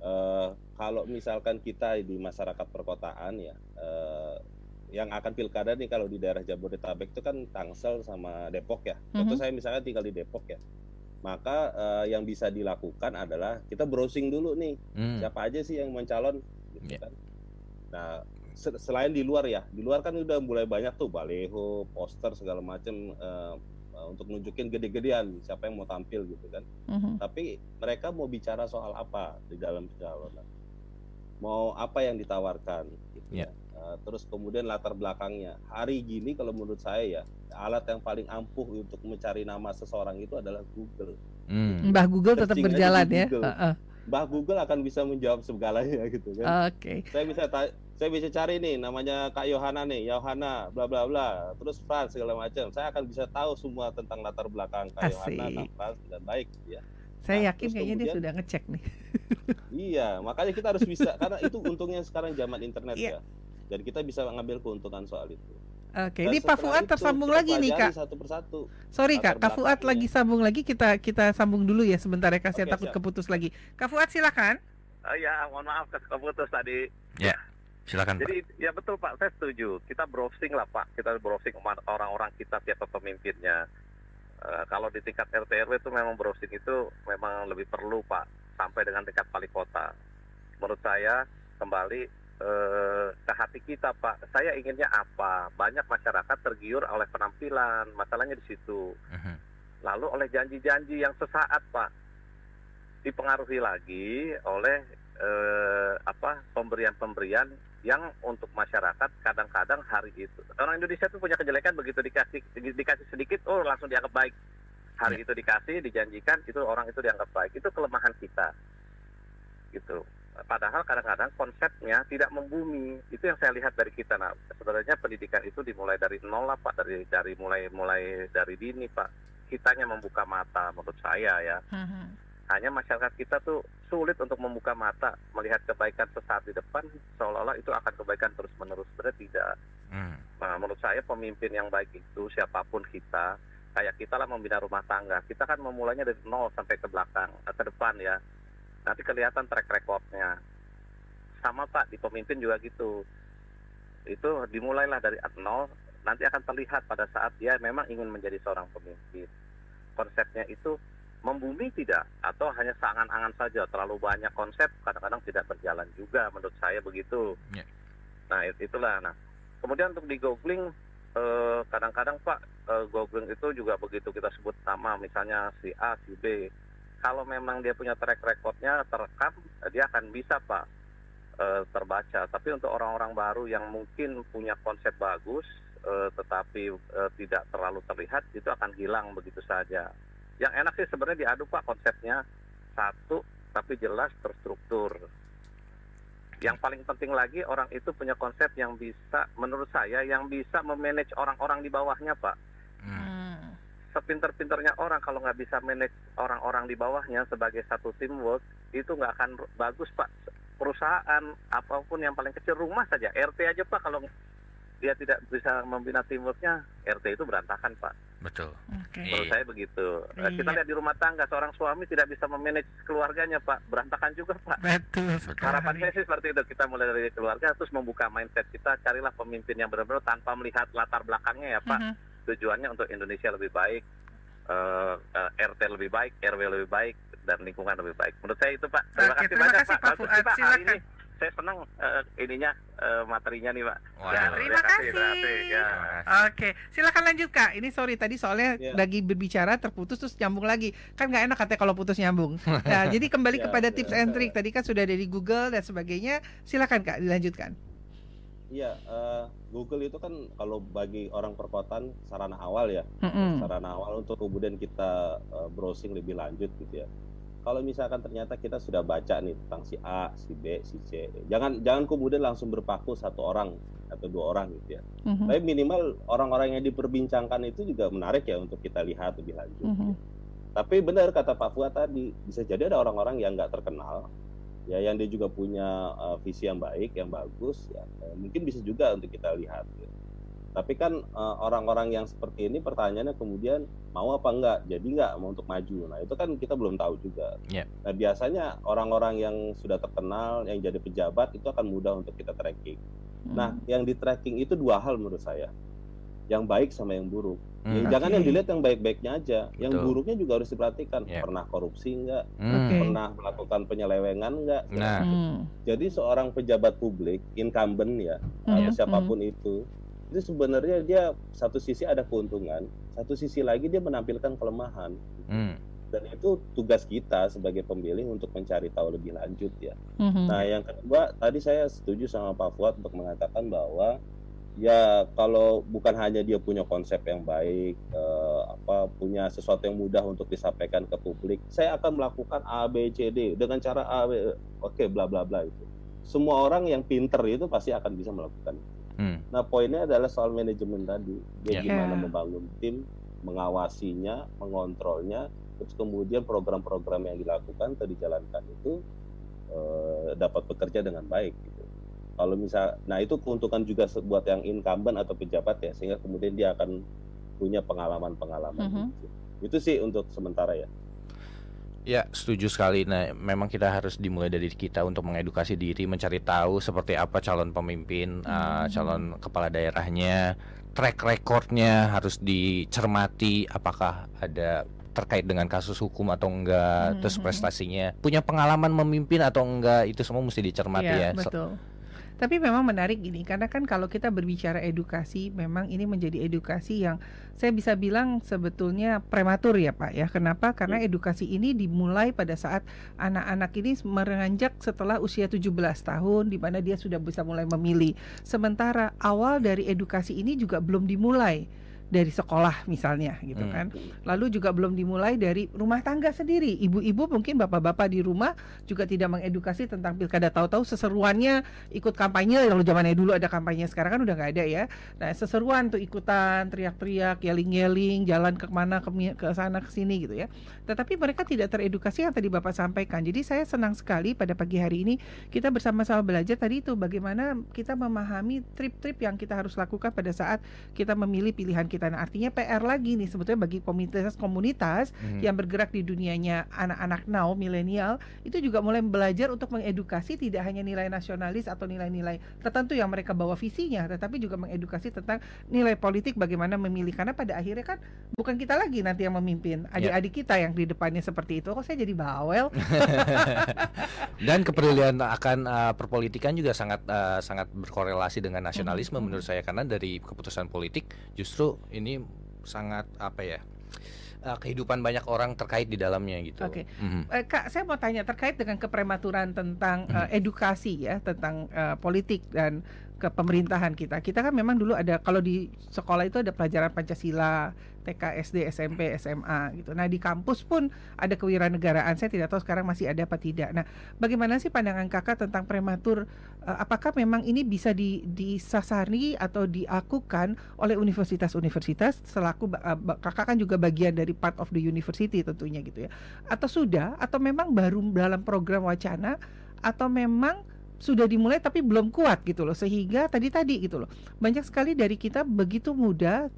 Eh, kalau misalkan kita di masyarakat perkotaan ya eh, yang akan pilkada nih kalau di daerah Jabodetabek itu kan Tangsel sama Depok ya contoh Mhm. saya misalnya tinggal di Depok ya maka eh, yang bisa dilakukan adalah kita browsing dulu nih Hmm. siapa aja sih yang mencalon gitu Ya. kan. Nah, selain di luar ya, di luar kan udah mulai banyak tuh baleho, poster segala macam eh, eh, untuk nunjukin gede-gedean siapa yang mau tampil gitu kan. Mhm. Tapi mereka mau bicara soal apa di dalam pencalonan? Mau apa yang ditawarkan gitu Ya. ya. Eh, terus kemudian latar belakangnya. Hari gini kalau menurut saya ya, alat yang paling ampuh untuk mencari nama seseorang itu adalah Google. Hmm. Mbah Google tetap Searching berjalan di ya. Google. Heeh. Bah Google akan bisa menjawab segalanya gitu kan. Oke. saya bisa saya bisa cari nih namanya Kak Yohana nih, Yohana bla bla bla, terus Frans segala macam. Saya akan bisa tahu semua tentang latar belakang Kak Yohana, Asik. Kak Frans dan baik ya. Saya Nah, yakin kayaknya dia kemudian- sudah ngecek nih. Iya, makanya kita harus bisa karena itu untungnya sekarang zaman internet Iya. ya. Dan kita bisa mengambil keuntungan soal itu. Oke, Dan ini Pak Fuad tersambung kita lagi nih Kak. Satu persatu. Sorry Kak, Kak Fuad lagi sambung lagi kita kita sambung dulu ya sebentar ya kasihan Oke, takut siap. keputus lagi. Kak Fuad silakan. Oh ya mohon maaf keputus tadi Silakan, Pak. Jadi ya betul Pak, saya setuju. Kita browsing lah Pak, kita browsing orang-orang kita siapa pemimpinnya. Eh, kalau di tingkat RT RW itu memang browsing itu memang lebih perlu Pak, sampai dengan tingkat wali kota. Menurut saya kembali eh, ke hati kita Pak. Saya inginnya apa? Banyak masyarakat tergiur oleh penampilan, masalahnya di situ. Mhm. Lalu oleh janji-janji yang sesaat Pak, dipengaruhi lagi oleh eh, apa pemberian-pemberian yang untuk masyarakat kadang-kadang hari itu orang Indonesia itu punya kejelekan begitu dikasih di- dikasih sedikit oh langsung dianggap baik hari itu dikasih dijanjikan itu orang itu dianggap baik itu kelemahan kita gitu padahal kadang-kadang konsepnya tidak membumi. Itu yang saya lihat dari kita nah sebenarnya pendidikan itu dimulai dari nol lah pak. Dari dari mulai mulai dari dini pak. Kitanya membuka mata menurut saya ya. Hanya masyarakat kita tuh sulit untuk membuka mata melihat kebaikan sesaat di depan seolah-olah itu akan kebaikan terus menerus sebenarnya tidak. Hmm. nah menurut saya pemimpin yang baik itu siapa pun kita kayak kita lah membina rumah tangga. Kita kan memulainya dari nol sampai ke belakang eh, ke depan ya nanti kelihatan track recordnya sama pak di pemimpin juga gitu itu dimulailah dari nol nanti akan terlihat pada saat dia memang ingin menjadi seorang pemimpin. Konsepnya itu membumi tidak atau hanya seangan-angan saja terlalu banyak konsep kadang-kadang tidak berjalan juga menurut saya begitu. Yeah. Nah itulah. Nah kemudian untuk di googling eh, kadang-kadang Pak eh, googling itu juga begitu kita sebut nama misalnya si A si B kalau memang dia punya track recordnya terekam dia akan bisa Pak eh, terbaca. Tapi untuk orang-orang baru yang mungkin punya konsep bagus tetapi tidak terlalu terlihat itu akan hilang begitu saja yang enak sih sebenarnya diadu pak konsepnya satu tapi jelas terstruktur yang paling penting lagi orang itu punya konsep yang bisa menurut saya yang bisa memanage orang-orang di bawahnya pak hmm. Sepinter-pinternya orang kalau nggak bisa manage orang-orang di bawahnya sebagai satu teamwork itu nggak akan bagus pak perusahaan apa pun yang paling kecil rumah saja RT aja pak kalau dia tidak bisa membina teamworknya RT itu berantakan pak Betul. Okay. Menurut saya begitu. Iya. Kita lihat di rumah tangga seorang suami tidak bisa memanage keluarganya, Pak. Berantakan juga, Pak. Betul. Harapan saya sih seperti itu. Kita mulai dari keluarga terus membuka mindset kita, carilah pemimpin yang benar-benar tanpa melihat latar belakangnya ya, Pak. Uh mhm. Tujuannya untuk Indonesia lebih baik, uh, uh, RT lebih baik, RW lebih baik, dan lingkungan lebih baik. Menurut saya itu, Pak. Terima Oke, kasih terima banyak, kasih, Pak. Pak Fuad. Silakan saya senang uh, ininya uh, materinya nih pak. Ya, terima, kasih. Terima kasih. Ya. Oke, silakan lanjut kak. Ini sorry tadi soalnya ya. lagi berbicara terputus terus nyambung lagi. Kan nggak enak katanya kalau putus nyambung. Nah, jadi kembali ya, kepada ya, tips and trick. Tadi kan sudah dari Google dan sebagainya. Silakan kak dilanjutkan. Iya, uh, Google itu kan kalau bagi orang perkotaan sarana awal ya, mm -hmm. sarana awal untuk kemudian kita uh, browsing lebih lanjut gitu ya kalau misalkan ternyata kita sudah baca nih tentang si A, si B, si C, jangan jangan kemudian langsung berpaku satu orang atau dua orang gitu ya. Mm-hmm. Tapi minimal orang-orang yang diperbincangkan itu juga menarik ya untuk kita lihat lebih lanjut. Mm-hmm. Tapi benar kata Pak Fuad tadi, bisa jadi ada orang-orang yang nggak terkenal, ya yang dia juga punya uh, visi yang baik, yang bagus, ya mungkin bisa juga untuk kita lihat. Ya. Tapi kan uh, orang-orang yang seperti ini pertanyaannya kemudian mau apa enggak, jadi enggak mau untuk maju. Nah itu kan kita belum tahu juga. Yeah. Nah biasanya orang-orang yang sudah terkenal, yang jadi pejabat itu akan mudah untuk kita tracking. Hmm. Nah yang di tracking itu dua hal menurut saya, yang baik sama yang buruk. Hmm. Ya, jangan yang dilihat yang baik-baiknya aja, Betul. yang buruknya juga harus diperhatikan. Yeah. Pernah korupsi enggak? Hmm. Pernah melakukan penyelewengan enggak? Nah. Hmm. Jadi seorang pejabat publik, incumbent ya, hmm. atau siapa pun hmm. itu itu sebenarnya dia satu sisi ada keuntungan, satu sisi lagi dia menampilkan kelemahan. Hmm. Dan itu tugas kita sebagai pemilih untuk mencari tahu lebih lanjut ya. Hmm. Nah yang kedua tadi saya setuju sama Pak Fuad untuk mengatakan bahwa ya kalau bukan hanya dia punya konsep yang baik, eh, apa punya sesuatu yang mudah untuk disampaikan ke publik, saya akan melakukan A B C D dengan cara A B, oke okay, bla bla bla itu. Semua orang yang pinter itu pasti akan bisa melakukan. Hmm. Nah poinnya adalah soal manajemen tadi, dia yeah. gimana membangun tim, mengawasinya, mengontrolnya, terus kemudian program-program yang dilakukan atau dijalankan itu eh, dapat bekerja dengan baik. Gitu. Kalau misal, nah itu keuntungan juga buat yang incumbent atau pejabat ya, sehingga kemudian dia akan punya pengalaman-pengalaman. Mm -hmm. gitu. Itu sih untuk sementara ya. Ya, setuju sekali. Nah, memang kita harus dimulai dari kita untuk mengedukasi diri, mencari tahu seperti apa calon pemimpin, hmm. uh, calon kepala daerahnya, track recordnya harus dicermati, apakah ada terkait dengan kasus hukum atau enggak, hmm. terus prestasinya, punya pengalaman memimpin atau enggak, itu semua mesti dicermati ya. ya. Betul. Tapi memang menarik gini, karena kan kalau kita berbicara edukasi, memang ini menjadi edukasi yang saya bisa bilang sebetulnya prematur ya Pak ya. Kenapa? Karena iya. edukasi ini dimulai pada saat anak-anak ini meranjak setelah usia 17 tahun, di mana dia sudah bisa mulai memilih. Sementara awal dari edukasi ini juga belum dimulai dari sekolah misalnya gitu hmm. kan. Lalu juga belum dimulai dari rumah tangga sendiri. Ibu-ibu mungkin bapak-bapak di rumah juga tidak mengedukasi tentang pilkada tahu-tahu seseruannya ikut kampanye kalau zamannya dulu ada kampanye sekarang kan udah nggak ada ya. Nah, seseruan tuh ikutan teriak-teriak, yelling-yelling, jalan ke mana ke, ke sana ke sini gitu ya. Tetapi mereka tidak teredukasi yang tadi Bapak sampaikan. Jadi saya senang sekali pada pagi hari ini kita bersama-sama belajar tadi itu bagaimana kita memahami trip-trip yang kita harus lakukan pada saat kita memilih pilihan kita Nah, artinya PR lagi nih sebetulnya bagi komunitas-komunitas hmm. yang bergerak di dunianya anak-anak now milenial itu juga mulai belajar untuk mengedukasi tidak hanya nilai nasionalis atau nilai-nilai tertentu yang mereka bawa visinya, tetapi juga mengedukasi tentang nilai politik bagaimana memilih karena pada akhirnya kan bukan kita lagi nanti yang memimpin, ya. adik-adik kita yang di depannya seperti itu. Kok saya jadi bawel? Dan kepedulian akan uh, perpolitikan juga sangat uh, sangat berkorelasi dengan nasionalisme hmm. menurut saya karena dari keputusan politik justru ini sangat apa ya uh, kehidupan banyak orang terkait di dalamnya gitu. Oke, okay. mm-hmm. uh, kak, saya mau tanya terkait dengan keprematuran tentang uh, edukasi ya tentang uh, politik dan ke pemerintahan kita. Kita kan memang dulu ada kalau di sekolah itu ada pelajaran Pancasila, TK, SD, SMP, SMA gitu. Nah, di kampus pun ada kewirausahaan. Saya tidak tahu sekarang masih ada apa tidak. Nah, bagaimana sih pandangan Kakak tentang prematur uh, apakah memang ini bisa di disasari atau diakukan oleh universitas-universitas selaku uh, Kakak kan juga bagian dari part of the university tentunya gitu ya. Atau sudah atau memang baru dalam program wacana atau memang sudah dimulai tapi belum kuat gitu loh sehingga tadi tadi gitu loh banyak sekali dari kita begitu mudah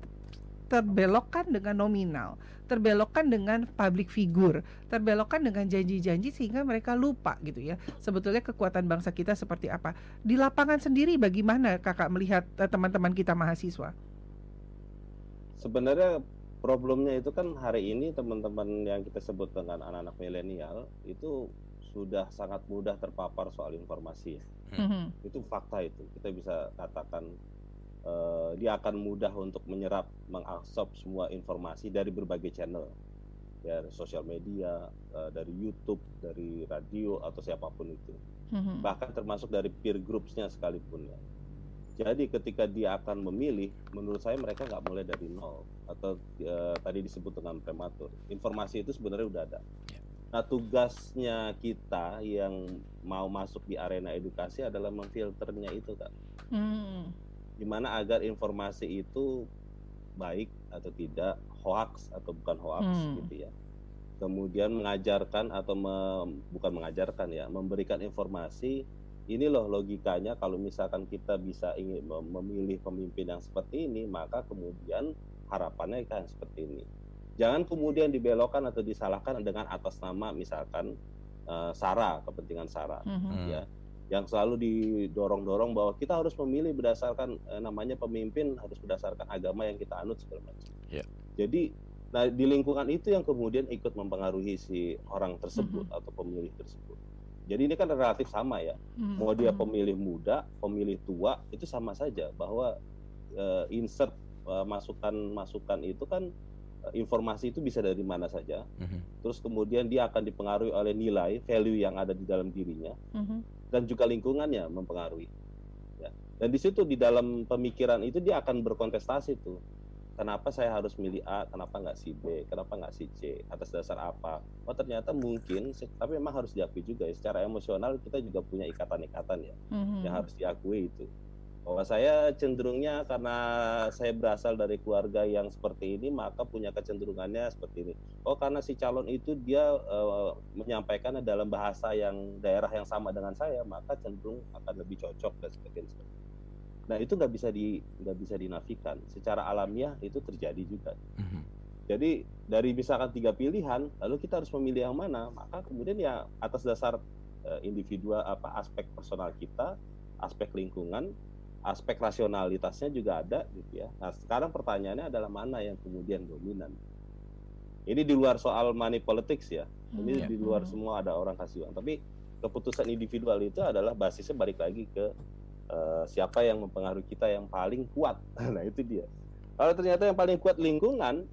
terbelokkan dengan nominal terbelokkan dengan public figure terbelokkan dengan janji-janji sehingga mereka lupa gitu ya sebetulnya kekuatan bangsa kita seperti apa di lapangan sendiri bagaimana kakak melihat eh, teman-teman kita mahasiswa sebenarnya problemnya itu kan hari ini teman-teman yang kita sebut dengan anak-anak milenial itu sudah sangat mudah terpapar soal informasi. Mm-hmm. Itu fakta itu. Kita bisa katakan uh, dia akan mudah untuk menyerap, mengabsorb semua informasi dari berbagai channel, ya sosial media, uh, dari YouTube, dari radio atau siapa pun itu. Mm-hmm. Bahkan termasuk dari peer groupsnya sekalipun ya. Jadi ketika dia akan memilih, menurut saya mereka nggak mulai dari nol atau uh, tadi disebut dengan prematur. Informasi itu sebenarnya udah ada. Yeah Nah, tugasnya kita yang mau masuk di arena edukasi adalah memfilternya itu, kan. Hmm. Gimana agar informasi itu baik atau tidak, hoax atau bukan hoax hmm. gitu ya. Kemudian mengajarkan atau me, bukan mengajarkan ya, memberikan informasi ini loh logikanya kalau misalkan kita bisa ingin memilih pemimpin yang seperti ini, maka kemudian harapannya kan seperti ini jangan kemudian dibelokkan atau disalahkan dengan atas nama misalkan uh, sara kepentingan sara mm-hmm. ya yang selalu didorong-dorong bahwa kita harus memilih berdasarkan uh, namanya pemimpin harus berdasarkan agama yang kita anut segala macam. Yeah. Jadi nah di lingkungan itu yang kemudian ikut mempengaruhi si orang tersebut mm-hmm. atau pemilih tersebut. Jadi ini kan relatif sama ya. Mm-hmm. Mau dia pemilih muda, pemilih tua itu sama saja bahwa uh, insert masukan-masukan itu kan informasi itu bisa dari mana saja. Mm-hmm. Terus kemudian dia akan dipengaruhi oleh nilai, value yang ada di dalam dirinya, mm-hmm. Dan juga lingkungannya mempengaruhi. Ya. Dan di situ di dalam pemikiran itu dia akan berkontestasi tuh. Kenapa saya harus milih A, kenapa nggak si B, kenapa nggak si C, atas dasar apa? Oh ternyata mungkin, tapi memang harus diakui juga ya. Secara emosional kita juga punya ikatan-ikatan ya, mm-hmm. yang harus diakui itu bahwa saya cenderungnya karena saya berasal dari keluarga yang seperti ini maka punya kecenderungannya seperti ini. Oh karena si calon itu dia uh, menyampaikannya dalam bahasa yang daerah yang sama dengan saya maka cenderung akan lebih cocok dan sebagainya. Nah itu nggak bisa di nggak bisa dinafikan. Secara alamiah itu terjadi juga. Mm-hmm. Jadi dari misalkan tiga pilihan lalu kita harus memilih yang mana maka kemudian ya atas dasar uh, individual apa aspek personal kita aspek lingkungan aspek rasionalitasnya juga ada gitu ya. Nah sekarang pertanyaannya adalah mana yang kemudian dominan. Ini di luar soal money politics ya. Ini hmm, di luar hmm. semua ada orang kasih uang. Tapi keputusan individual itu adalah basisnya balik lagi ke uh, siapa yang mempengaruhi kita yang paling kuat. nah itu dia. Kalau ternyata yang paling kuat lingkungan,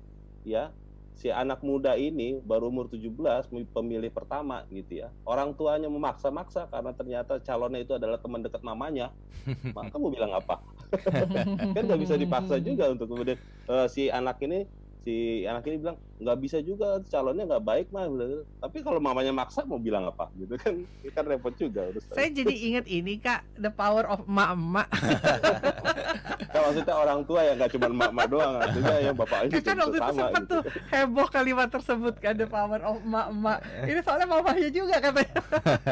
ya si anak muda ini baru umur 17 pemilih pertama gitu ya. Orang tuanya memaksa-maksa karena ternyata calonnya itu adalah teman dekat mamanya. Maka mau bilang apa? kan nggak bisa dipaksa juga untuk kemudian uh, si anak ini si anak ini bilang nggak bisa juga calonnya nggak baik mah tapi kalau mamanya maksa mau bilang apa gitu kan kan repot juga saya jadi ingat ini kak the power of emak emak kan maksudnya orang tua ya nggak cuma emak-emak doang, artinya ya bapaknya kan waktu itu sempat gitu. tuh heboh kalimat tersebut kan the power of emak-emak. Ini soalnya mamanya juga katanya.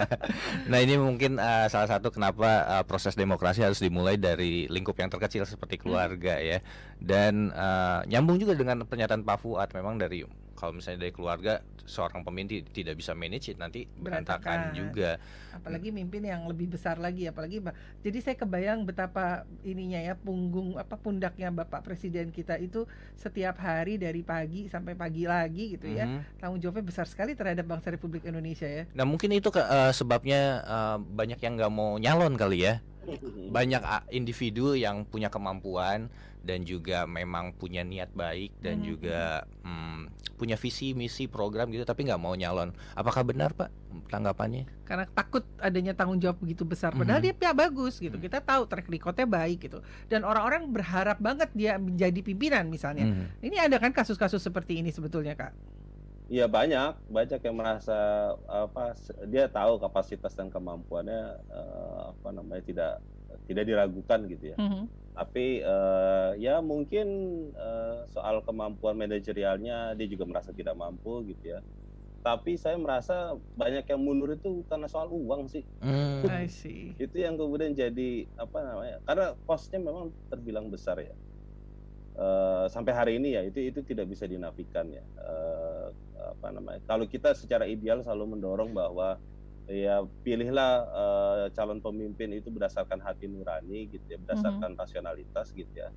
nah ini mungkin uh, salah satu kenapa uh, proses demokrasi harus dimulai dari lingkup yang terkecil seperti keluarga ya. Dan uh, nyambung juga dengan pernyataan Pak Fuad. Memang dari kalau misalnya dari keluarga seorang pemimpin tidak bisa manage it nanti berantakan. juga. Apalagi mimpin yang lebih besar lagi apalagi jadi saya kebayang betapa ininya ya punggung apa pundaknya Bapak Presiden kita itu setiap hari dari pagi sampai pagi lagi gitu ya. Mm-hmm. tanggung jawabnya besar sekali terhadap bangsa Republik Indonesia ya. Nah mungkin itu uh, sebabnya uh, banyak yang nggak mau nyalon kali ya. Banyak individu yang punya kemampuan dan juga memang punya niat baik dan hmm. juga hmm, punya visi misi program gitu tapi nggak mau nyalon apakah benar pak tanggapannya karena takut adanya tanggung jawab begitu besar padahal hmm. dia ya bagus gitu hmm. kita tahu track recordnya baik gitu dan orang-orang berharap banget dia menjadi pimpinan misalnya hmm. ini ada kan kasus-kasus seperti ini sebetulnya kak Iya banyak, banyak yang merasa apa dia tahu kapasitas dan kemampuannya uh, apa namanya tidak tidak diragukan gitu ya. Mm -hmm tapi uh, ya mungkin uh, soal kemampuan manajerialnya dia juga merasa tidak mampu gitu ya tapi saya merasa banyak yang mundur itu karena soal uang sih. Mm. I see. itu yang kemudian jadi apa namanya? Karena kosnya memang terbilang besar ya. Uh, sampai hari ini ya itu itu tidak bisa dinafikan ya. Uh, apa namanya? Kalau kita secara ideal selalu mendorong bahwa ya pilihlah uh, calon pemimpin itu berdasarkan hati nurani gitu ya berdasarkan mm-hmm. rasionalitas gitu ya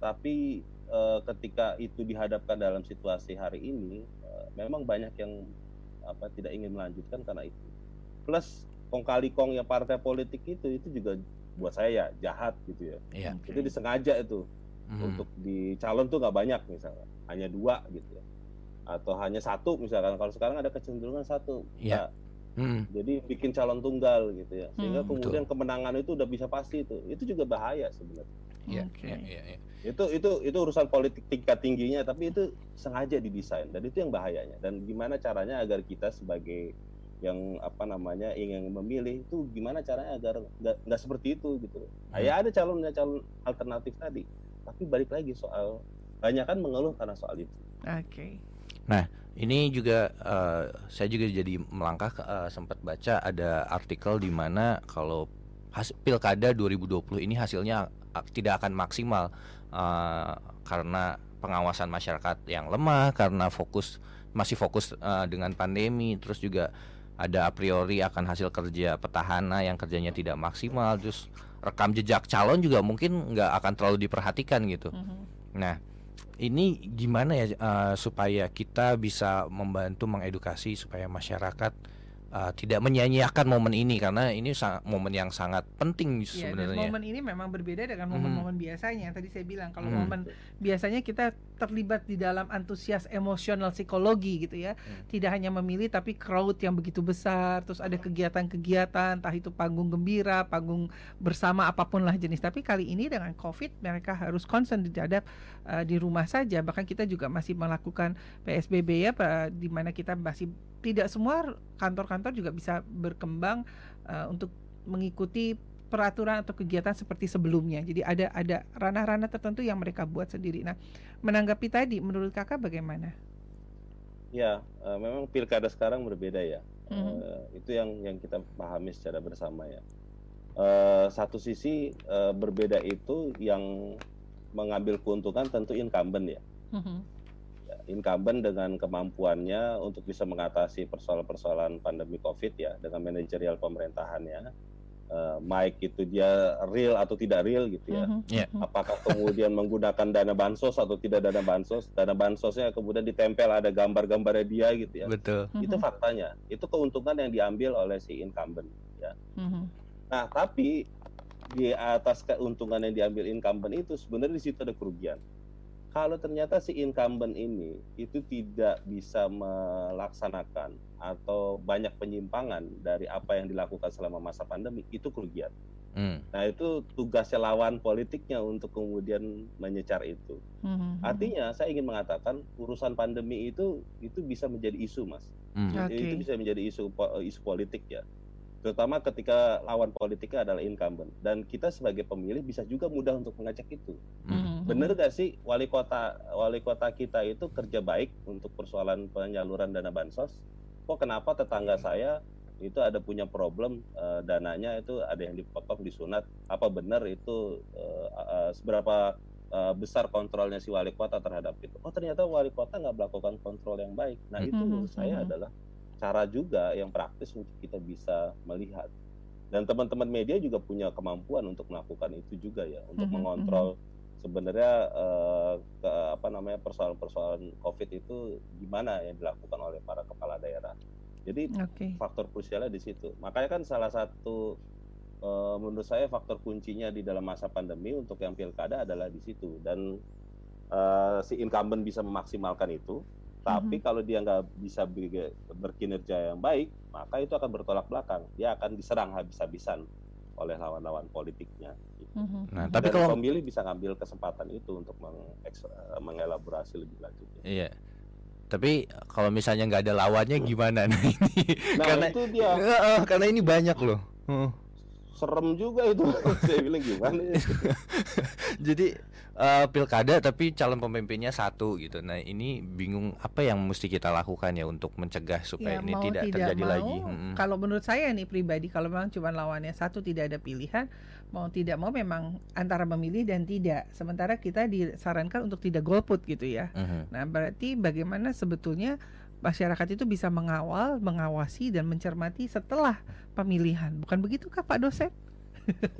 tapi uh, ketika itu dihadapkan dalam situasi hari ini uh, memang banyak yang apa tidak ingin melanjutkan karena itu plus kong kali kong ya partai politik itu itu juga buat saya ya jahat gitu ya yeah. itu disengaja itu mm-hmm. untuk di calon tuh nggak banyak misalnya hanya dua gitu ya atau hanya satu misalkan kalau sekarang ada kecenderungan satu yeah. nah, Hmm. Jadi bikin calon tunggal gitu ya, sehingga hmm, kemudian betul. kemenangan itu udah bisa pasti itu. Itu juga bahaya sebenarnya. Iya, okay. ya, ya, ya. Itu itu itu urusan politik tingkat tingginya, tapi itu sengaja didesain dan itu yang bahayanya. Dan gimana caranya agar kita sebagai yang apa namanya ingin memilih itu gimana caranya agar nggak seperti itu gitu. Hmm. Ya ada calonnya calon alternatif tadi, tapi balik lagi soal banyak kan mengeluh karena soal itu. Oke. Okay. Nah, ini juga uh, saya juga jadi melangkah uh, sempat baca ada artikel di mana kalau hasil pilkada 2020 ini hasilnya tidak akan maksimal uh, karena pengawasan masyarakat yang lemah karena fokus masih fokus uh, dengan pandemi terus juga ada a priori akan hasil kerja petahana yang kerjanya tidak maksimal terus rekam jejak calon juga mungkin nggak akan terlalu diperhatikan gitu. Mm -hmm. Nah, ini gimana ya uh, supaya kita bisa membantu mengedukasi supaya masyarakat uh, tidak menyia-nyiakan momen ini karena ini momen yang sangat penting ya, sebenarnya. momen ini memang berbeda dengan hmm. momen-momen hmm. biasanya. Tadi saya bilang kalau hmm. momen biasanya kita terlibat di dalam antusias emosional psikologi gitu ya. Hmm. Tidak hanya memilih tapi crowd yang begitu besar, terus ada kegiatan-kegiatan, entah itu panggung gembira, panggung bersama apa pun lah jenis. Tapi kali ini dengan Covid mereka harus concern terhadap uh, di rumah saja. Bahkan kita juga masih melakukan PSBB ya, di mana kita masih tidak semua kantor-kantor juga bisa berkembang uh, untuk mengikuti peraturan atau kegiatan seperti sebelumnya. Jadi ada ada ranah-ranah tertentu yang mereka buat sendiri. Nah, menanggapi tadi, menurut kakak bagaimana? Ya, uh, memang pilkada sekarang berbeda ya. Mm-hmm. Uh, itu yang yang kita pahami secara bersama ya. Uh, satu sisi uh, berbeda itu yang mengambil keuntungan tentu incumbent ya. Mm-hmm incumbent dengan kemampuannya untuk bisa mengatasi persoalan-persoalan pandemi COVID ya dengan manajerial pemerintahannya. Uh, Mike itu dia real atau tidak real gitu ya. Mm-hmm. Yeah. Apakah kemudian menggunakan dana bansos atau tidak dana bansos? Dana bansosnya kemudian ditempel ada gambar-gambarnya dia gitu ya. Betul. Itu mm-hmm. faktanya. Itu keuntungan yang diambil oleh si incumbent ya. Mm-hmm. Nah, tapi di atas keuntungan yang diambil incumbent itu sebenarnya di situ ada kerugian kalau ternyata si incumbent ini itu tidak bisa melaksanakan atau banyak penyimpangan dari apa yang dilakukan selama masa pandemi itu kerugian. Hmm. Nah itu tugasnya lawan politiknya untuk kemudian menyecar itu. Hmm. Artinya saya ingin mengatakan urusan pandemi itu itu bisa menjadi isu mas. Hmm. Okay. Itu bisa menjadi isu isu politik ya. Terutama ketika lawan politiknya adalah incumbent. Dan kita sebagai pemilih bisa juga mudah untuk mengecek itu. Hmm. bener gak sih wali kota wali kota kita itu kerja baik untuk persoalan penyaluran dana bansos? Kok kenapa tetangga saya itu ada punya problem uh, dananya itu ada yang dipotong disunat? Apa benar itu uh, uh, seberapa uh, besar kontrolnya si wali kota terhadap itu? Oh ternyata wali kota nggak melakukan kontrol yang baik. Nah itu mm -hmm. menurut saya adalah cara juga yang praktis untuk kita bisa melihat dan teman-teman media juga punya kemampuan untuk melakukan itu juga ya untuk mm-hmm. mengontrol mm-hmm. sebenarnya uh, ke, apa namanya persoalan-persoalan COVID itu gimana yang dilakukan oleh para kepala daerah. Jadi okay. faktor krusialnya di situ. Makanya kan salah satu uh, menurut saya faktor kuncinya di dalam masa pandemi untuk yang pilkada adalah di situ dan uh, si incumbent bisa memaksimalkan itu tapi mm-hmm. kalau dia nggak bisa berkinerja yang baik, maka itu akan bertolak belakang. Dia akan diserang habis-habisan oleh lawan-lawan politiknya. Gitu. Mm-hmm. Nah, tapi Dan kalau pemilih bisa ngambil kesempatan itu untuk mengelaborasi lebih lanjut. Iya. Tapi kalau misalnya nggak ada lawannya gimana? Nah ini nah, karena itu dia. Uh, karena ini banyak loh. Uh. Serem juga itu. Saya bilang gimana? Ya? Jadi uh, pilkada tapi calon pemimpinnya satu gitu. Nah ini bingung apa yang mesti kita lakukan ya untuk mencegah supaya ya, ini tidak, tidak terjadi mau, lagi. Hmm. Kalau menurut saya nih pribadi kalau memang cuma lawannya satu tidak ada pilihan mau tidak mau memang antara memilih dan tidak. Sementara kita disarankan untuk tidak golput gitu ya. Hmm. Nah berarti bagaimana sebetulnya masyarakat itu bisa mengawal, mengawasi dan mencermati setelah pemilihan. Bukan begitu kah Pak dosen?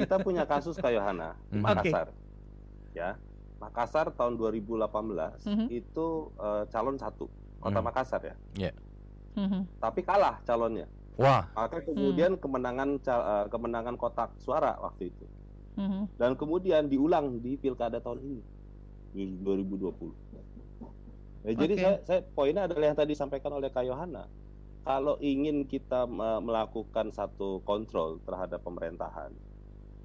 Kita punya kasus kayak Yohana di Makassar. Okay ya Makassar tahun 2018 mm -hmm. itu uh, calon satu kota mm. Makassar ya yeah. mm -hmm. tapi kalah calonnya wah maka kemudian mm. kemenangan uh, kemenangan kotak suara waktu itu mm -hmm. dan kemudian diulang di pilkada tahun ini di 2020 Nah, okay. Jadi saya, saya poinnya adalah yang tadi disampaikan oleh Kak Yohana. Kalau ingin kita melakukan satu kontrol terhadap pemerintahan,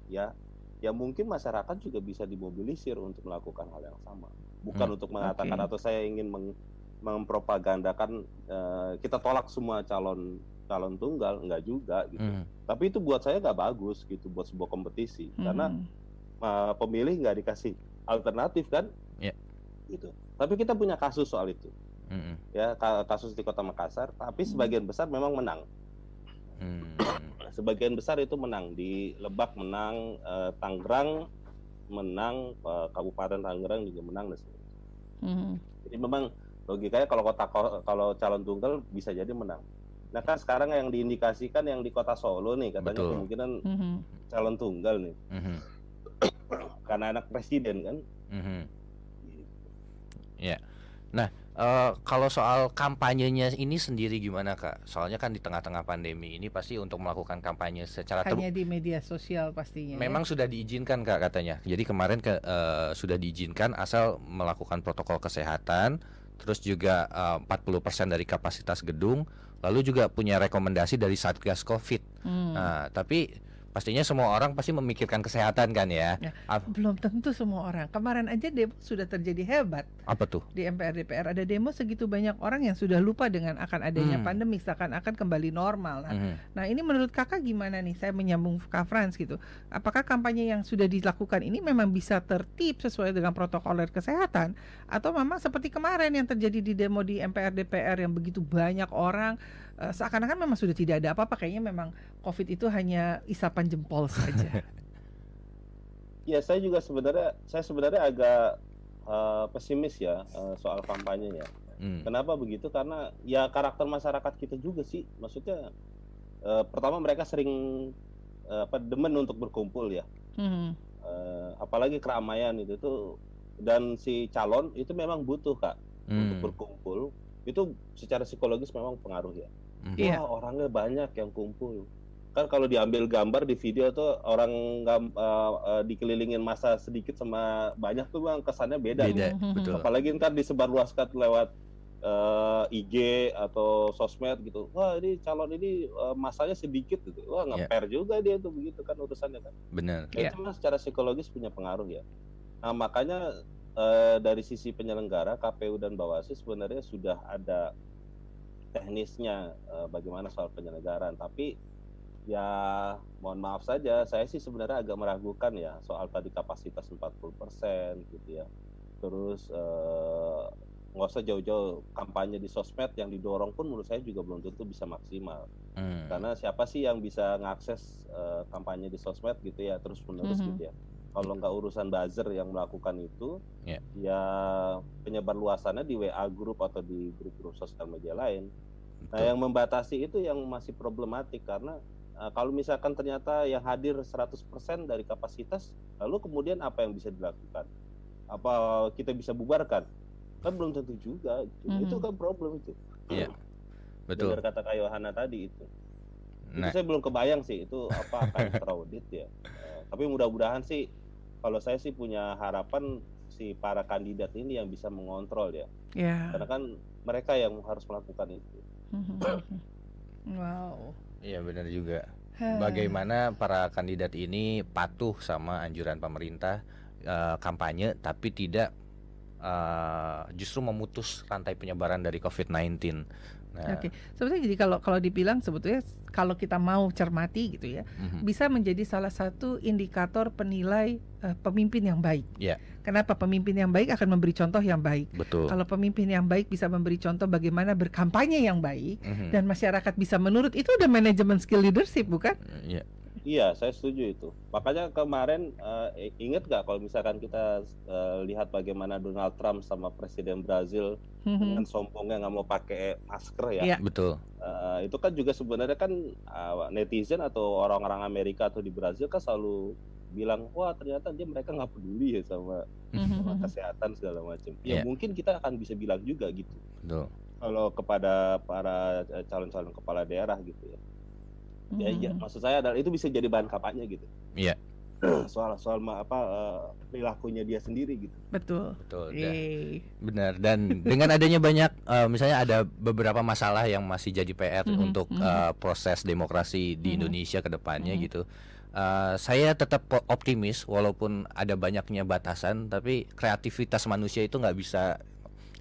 ya ya mungkin masyarakat juga bisa dimobilisir untuk melakukan hal yang sama bukan hmm. untuk mengatakan okay. atau saya ingin meng, mempropagandakan uh, kita tolak semua calon calon tunggal enggak juga gitu hmm. tapi itu buat saya nggak bagus gitu buat sebuah kompetisi hmm. karena uh, pemilih nggak dikasih alternatif kan. Gitu tapi kita punya kasus soal itu hmm. ya kasus di kota Makassar tapi sebagian besar memang menang Hmm. Sebagian besar itu menang di Lebak menang, eh, Tangerang menang, eh, Kabupaten Tangerang juga menang dan sebagainya. Hmm. Jadi memang logikanya kalau kota kalau calon tunggal bisa jadi menang. Nah kan sekarang yang diindikasikan yang di kota Solo nih katanya Betul. kemungkinan hmm calon tunggal nih, hmm karena anak presiden kan. hmm Ya, nah Uh, kalau soal kampanyenya ini sendiri gimana kak? Soalnya kan di tengah-tengah pandemi ini pasti untuk melakukan kampanye secara hanya di media sosial pastinya. Ya? Memang ya? sudah diizinkan kak katanya. Jadi kemarin ke, uh, sudah diizinkan asal melakukan protokol kesehatan, terus juga eh, uh, 40% dari kapasitas gedung, lalu juga punya rekomendasi dari Satgas Covid. Hmm. Nah, tapi pastinya semua orang pasti memikirkan kesehatan kan ya. ya belum tentu semua orang. Kemarin aja demo sudah terjadi hebat. Apa tuh? Di MPR DPR ada demo segitu banyak orang yang sudah lupa dengan akan adanya hmm. pandemi seakan-akan kembali normal. Nah, hmm. nah ini menurut kakak gimana nih? Saya menyambung Kak Frans gitu. Apakah kampanye yang sudah dilakukan ini memang bisa tertib sesuai dengan protokol kesehatan atau memang seperti kemarin yang terjadi di demo di MPR DPR yang begitu banyak orang uh, seakan-akan memang sudah tidak ada apa-apa kayaknya memang COVID itu hanya isapan jempol saja. ya saya juga sebenarnya saya sebenarnya agak uh, pesimis ya uh, soal kampanye ya. Hmm. Kenapa begitu? Karena ya karakter masyarakat kita juga sih. Maksudnya uh, pertama mereka sering uh, apa demen untuk berkumpul ya. Hmm. Uh, apalagi keramaian itu tuh dan si calon itu memang butuh kak hmm. untuk berkumpul itu secara psikologis memang pengaruh ya. Mm. Wah yeah. orangnya banyak yang kumpul. Kan kalau diambil gambar di video tuh orang uh, uh, dikelilingin masa sedikit sama banyak tuh bang kesannya beda. Beda, betul. Apalagi ntar disebarluaskan lewat uh, eh, IG atau sosmed gitu. Wah ini calon ini uh, masanya sedikit gitu. Wah iya. ngeper yeah. juga dia tuh begitu kan urusannya kan. Benar. Nah, yeah. Itu secara psikologis punya pengaruh ya. Nah makanya uh, dari sisi penyelenggara KPU dan Bawaslu sebenarnya sudah ada teknisnya uh, bagaimana soal penyelenggaraan tapi Ya, mohon maaf saja, saya sih sebenarnya agak meragukan ya soal tadi kapasitas 40% gitu ya. Terus eh, nggak usah jauh-jauh kampanye di sosmed yang didorong pun menurut saya juga belum tentu bisa maksimal. Hmm. Karena siapa sih yang bisa ngakses uh, kampanye di sosial gitu ya terus menerus mm -hmm. gitu ya. Kalau nggak urusan buzzer yang melakukan itu, yeah. ya penyebar luasannya di WA grup atau di grup-grup sosial media lain. Nah, Betul. Nah, yang membatasi itu yang masih problematik karena uh, kalau misalkan ternyata yang hadir 100% dari kapasitas, lalu kemudian apa yang bisa dilakukan? Apa kita bisa bubarkan? Kan belum tentu juga. Gitu. Mm -hmm. Itu kan problem itu. Iya. Yeah. Betul. Dengar kata Kak Yohana tadi itu. Nah. Itu saya belum kebayang sih itu apa akan crowded ya. Uh, tapi mudah-mudahan sih kalau saya sih punya harapan si para kandidat ini yang bisa mengontrol ya. Yeah. Karena kan mereka yang harus melakukan itu. wow. Iya benar juga. Bagaimana para kandidat ini patuh sama anjuran pemerintah uh, kampanye tapi tidak uh, justru memutus rantai penyebaran dari COVID-19. Nah. Oke, okay. sebetulnya jadi kalau kalau dibilang sebetulnya kalau kita mau cermati gitu ya, mm-hmm. bisa menjadi salah satu indikator penilai uh, pemimpin yang baik. Yeah. Kenapa pemimpin yang baik akan memberi contoh yang baik? Betul. Kalau pemimpin yang baik bisa memberi contoh bagaimana berkampanye yang baik mm-hmm. dan masyarakat bisa menurut itu udah manajemen skill leadership bukan? Iya. Yeah. Iya, saya setuju itu. Makanya kemarin uh, ingat nggak kalau misalkan kita uh, lihat bagaimana Donald Trump sama Presiden Brazil mm-hmm. dengan sombongnya nggak mau pakai masker ya. Iya, betul. Uh, itu kan juga sebenarnya kan uh, netizen atau orang-orang Amerika atau di Brazil kan selalu bilang wah ternyata dia mereka nggak peduli ya sama, mm-hmm. sama kesehatan segala macam. Ya yeah. mungkin kita akan bisa bilang juga gitu. Betul. Kalau kepada para calon-calon kepala daerah gitu ya Ya, ya, maksud saya adalah itu bisa jadi bahan kampanye gitu. Iya. soal soal apa uh, perilakunya dia sendiri gitu. Betul. Betul. Dan, benar. Dan dengan adanya banyak uh, misalnya ada beberapa masalah yang masih jadi PR mm -hmm. untuk uh, proses demokrasi di mm -hmm. Indonesia ke depannya mm -hmm. gitu. Uh, saya tetap optimis walaupun ada banyaknya batasan tapi kreativitas manusia itu nggak bisa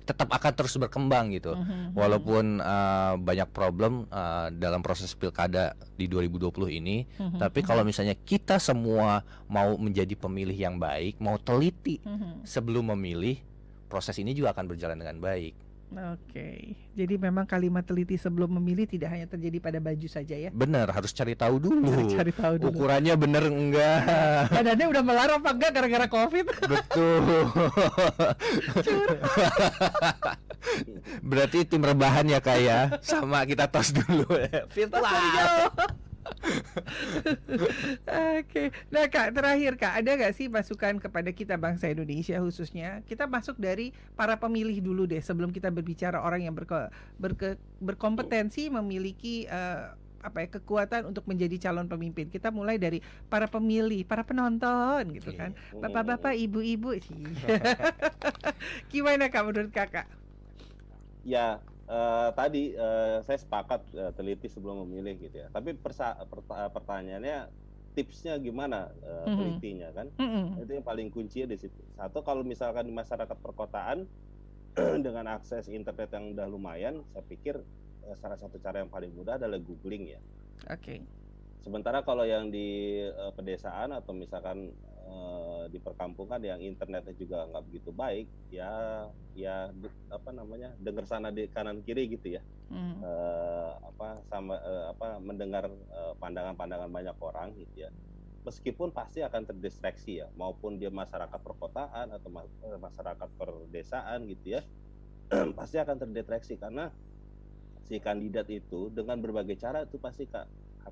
tetap akan terus berkembang gitu. Mm -hmm. Walaupun uh, banyak problem uh, dalam proses pilkada di 2020 ini, mm -hmm. tapi kalau misalnya kita semua mau menjadi pemilih yang baik, mau teliti mm -hmm. sebelum memilih, proses ini juga akan berjalan dengan baik. Oke, jadi memang kalimat teliti sebelum memilih tidak hanya terjadi pada baju saja ya? Benar, harus cari tahu dulu. Harus cari tahu dulu. Ukurannya bener enggak? Badannya udah melar apa enggak gara-gara covid? Betul. Berarti tim rebahan ya kak ya? Sama kita tos dulu ya. Virtual. Oke, nah kak terakhir kak ada nggak sih masukan kepada kita bangsa Indonesia khususnya? Kita masuk dari para pemilih dulu deh sebelum kita berbicara orang yang berke, berke, berkompetensi memiliki uh, apa ya kekuatan untuk menjadi calon pemimpin. Kita mulai dari para pemilih, para penonton gitu kan. Bapak-bapak, ibu-ibu sih. Gimana kak menurut kakak? Ya, uh, tadi uh, saya sepakat uh, teliti sebelum memilih gitu ya. Tapi persa pertanyaannya tipsnya gimana uh, mm-hmm. telitinya kan? Mm-hmm. Itu yang paling kunci di situ. Satu kalau misalkan di masyarakat perkotaan dengan akses internet yang udah lumayan, saya pikir uh, salah satu cara yang paling mudah adalah googling ya. Oke. Okay. Sementara kalau yang di uh, pedesaan atau misalkan Eh, di perkampungan yang internetnya juga nggak begitu baik ya ya apa namanya dengar sana di kanan kiri gitu ya. Hmm. uh, apa sama uh, apa mendengar pandangan-pandangan uh, banyak orang gitu ya. Meskipun pasti akan terdistraksi ya maupun dia masyarakat perkotaan atau masyarakat perdesaan gitu ya pasti akan terdistraksi. Karena si kandidat itu dengan berbagai cara itu pasti kak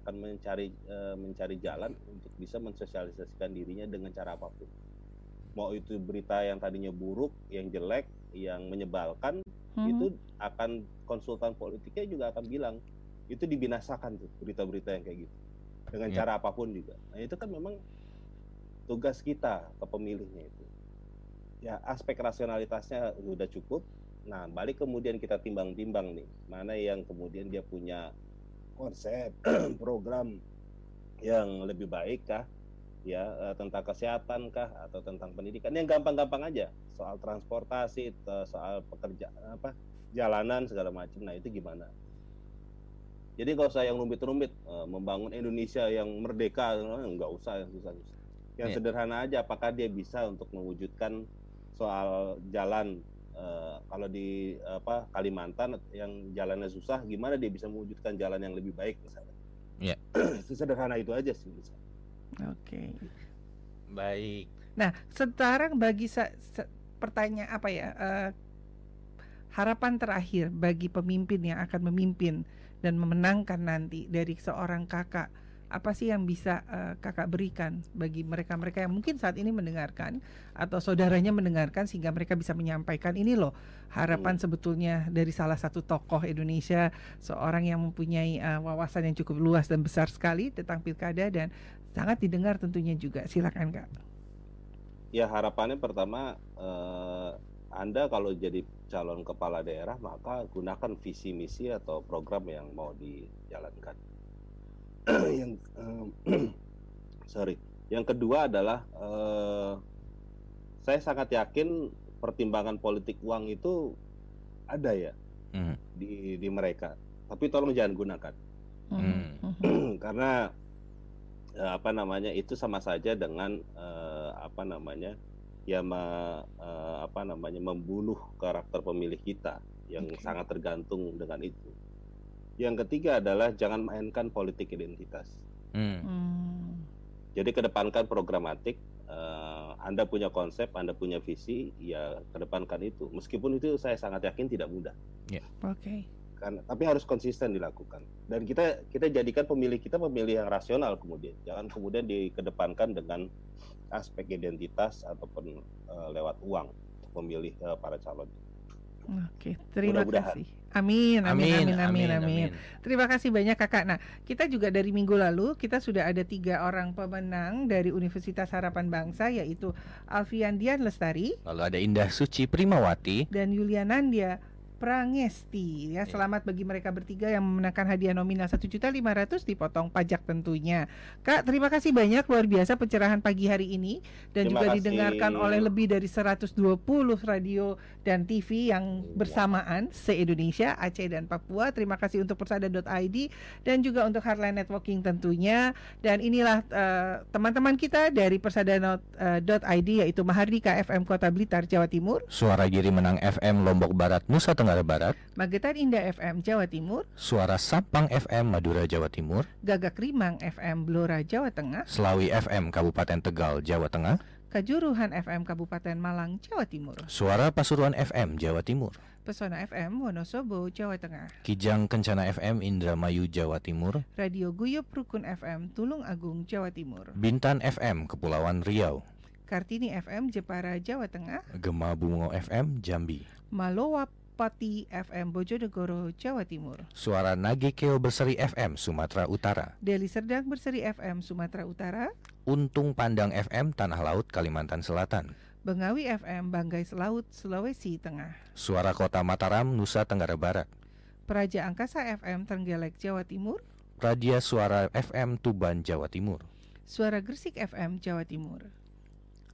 akan mencari uh, mencari jalan untuk bisa mensosialisasikan dirinya dengan cara apa pun. Mau itu berita yang tadinya buruk, yang jelek, yang menyebalkan, hmm. itu akan konsultan politiknya juga akan bilang itu dibinasakan tuh berita-berita yang kayak gitu dengan yeah. cara apa pun juga. Nah itu kan memang tugas kita ke pemilihnya itu. Ya aspek rasionalitasnya sudah cukup. Nah balik kemudian kita timbang-timbang nih mana yang kemudian dia punya konsep program yang lebih baik kah ya eh, tentang kesehatan kah atau tentang pendidikan yang gampang-gampang aja soal transportasi soal pekerjaan apa jalanan segala macam nah itu gimana Jadi nggak usah yang rumit-rumit uh, membangun Indonesia yang merdeka nggak usah yang susah. Yang yeah. sederhana aja apakah dia bisa untuk mewujudkan soal jalan uh, kalau di apa Kalimantan yang jalannya susah gimana dia bisa mewujudkan jalan yang lebih baik misalnya. Ya. Yeah. Sederhana itu aja sih. Oke. Okay. Baik. Nah, sekarang bagi sa- sa- pertanyaan apa ya? Uh, harapan terakhir bagi pemimpin yang akan memimpin dan memenangkan nanti dari seorang kakak apa sih yang bisa uh, kakak berikan bagi mereka-mereka yang mungkin saat ini mendengarkan atau saudaranya mendengarkan sehingga mereka bisa menyampaikan ini loh harapan hmm. sebetulnya dari salah satu tokoh Indonesia seorang yang mempunyai uh, wawasan yang cukup luas dan besar sekali tentang pilkada dan sangat didengar tentunya juga silakan kak. Ya harapannya pertama uh, anda kalau jadi calon kepala daerah maka gunakan visi misi atau program yang mau dijalankan. Yang uh, sorry, yang kedua adalah uh, saya sangat yakin pertimbangan politik uang itu ada ya hmm. di di mereka, tapi tolong jangan gunakan hmm. karena uh, apa namanya itu sama saja dengan uh, apa namanya ya me, uh, apa namanya membunuh karakter pemilih kita yang okay. sangat tergantung dengan itu. Yang ketiga adalah jangan mainkan politik identitas. Hmm. Hmm. Jadi kedepankan programatik. Uh, anda punya konsep, Anda punya visi, ya kedepankan itu. Meskipun itu saya sangat yakin tidak mudah. Yeah. Oke. Okay. Karena, tapi harus konsisten dilakukan. Dan kita kita jadikan pemilih kita pemilih yang rasional kemudian. Jangan kemudian dikedepankan dengan aspek identitas ataupun uh, lewat uang untuk memilih uh, para calon. Oke, terima kasih. Amin amin amin, amin, amin, amin, Terima kasih banyak kakak. Nah, kita juga dari minggu lalu kita sudah ada tiga orang pemenang dari Universitas Harapan Bangsa yaitu Alfian Dian Lestari. Lalu ada Indah Suci Primawati dan Yulianandia Prangesti ya. Selamat bagi mereka bertiga yang memenangkan hadiah nominal satu juta lima ratus dipotong pajak tentunya. Kak, terima kasih banyak luar biasa pencerahan pagi hari ini dan terima juga kasih. didengarkan oleh lebih dari 120 radio dan TV yang bersamaan se-Indonesia, Aceh dan Papua. Terima kasih untuk persada.id dan juga untuk Hardline Networking tentunya. Dan inilah uh, teman-teman kita dari persada.id yaitu Mahardika FM Kota Blitar Jawa Timur. Suara Giri Menang FM Lombok Barat Nusa Tenggara Tenggara Barat, Magetan Indah FM Jawa Timur, Suara Sampang FM Madura Jawa Timur, Gagak Rimang FM Blora Jawa Tengah, Selawi FM Kabupaten Tegal Jawa Tengah, Kajuruhan FM Kabupaten Malang Jawa Timur, Suara Pasuruan FM Jawa Timur, Pesona FM Wonosobo Jawa Tengah, Kijang Kencana FM Indramayu Jawa Timur, Radio Guyup Rukun FM Tulung Agung Jawa Timur, Bintan FM Kepulauan Riau, Kartini FM Jepara Jawa Tengah, Gema Bungo FM Jambi, Malowap Pati FM Bojonegoro, Jawa Timur. Suara Nagekeo Berseri FM Sumatera Utara. Deli Serdang Berseri FM Sumatera Utara. Untung Pandang FM Tanah Laut Kalimantan Selatan. Bengawi FM Banggai Selaut Sulawesi Tengah. Suara Kota Mataram Nusa Tenggara Barat. Praja Angkasa FM Trenggalek Jawa Timur. Radia Suara FM Tuban Jawa Timur. Suara Gresik FM Jawa Timur.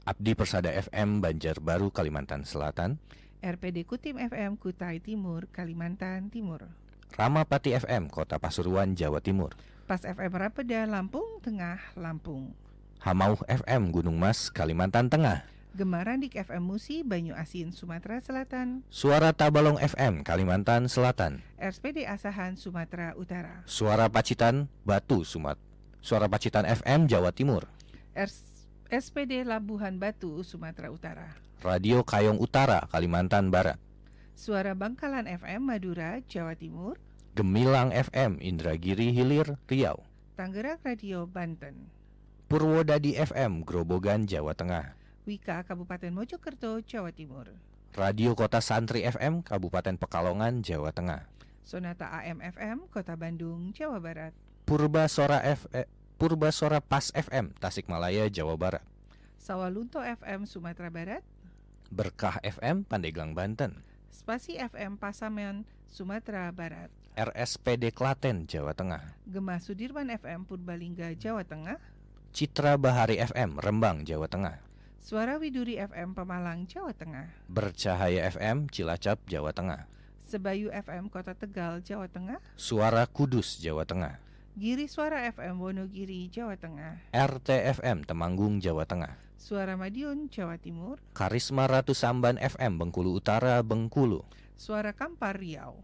Abdi Persada FM Banjarbaru Kalimantan Selatan. RPD Kutim FM Kutai Timur, Kalimantan Timur. Ramapati FM Kota Pasuruan, Jawa Timur. Pas FM Rapeda Lampung Tengah, Lampung. Hamauh FM Gunung Mas, Kalimantan Tengah. Gemarandik FM Musi, Banyu Asin, Sumatera Selatan. Suara Tabalong FM, Kalimantan Selatan. RSPD Asahan, Sumatera Utara. Suara Pacitan, Batu, Sumat. Suara Pacitan FM, Jawa Timur. RS SPD Labuhan Batu, Sumatera Utara. Radio Kayong Utara, Kalimantan Barat. Suara Bangkalan FM Madura, Jawa Timur. Gemilang FM Indragiri Hilir, Riau. Tanggerang Radio Banten. Purwodadi FM Grobogan, Jawa Tengah. Wika Kabupaten Mojokerto, Jawa Timur. Radio Kota Santri FM Kabupaten Pekalongan, Jawa Tengah. Sonata AM FM Kota Bandung, Jawa Barat. Purba Sora F eh, Purba Sora Pas FM Tasikmalaya, Jawa Barat. Sawalunto FM Sumatera Barat. Berkah FM Pandeglang Banten. Spasi FM Pasaman Sumatera Barat. RSPD Klaten Jawa Tengah. Gemah Sudirman FM Purbalingga Jawa Tengah. Citra Bahari FM Rembang Jawa Tengah. Suara Widuri FM Pemalang Jawa Tengah. Bercahaya FM Cilacap Jawa Tengah. Sebayu FM Kota Tegal, Jawa Tengah, Suara Kudus, Jawa Tengah, Giri Suara FM Wonogiri, Jawa Tengah, RTFM Temanggung, Jawa Tengah, Suara Madiun, Jawa Timur, Karisma Ratu Samban FM Bengkulu Utara, Bengkulu, Suara Kampar Riau,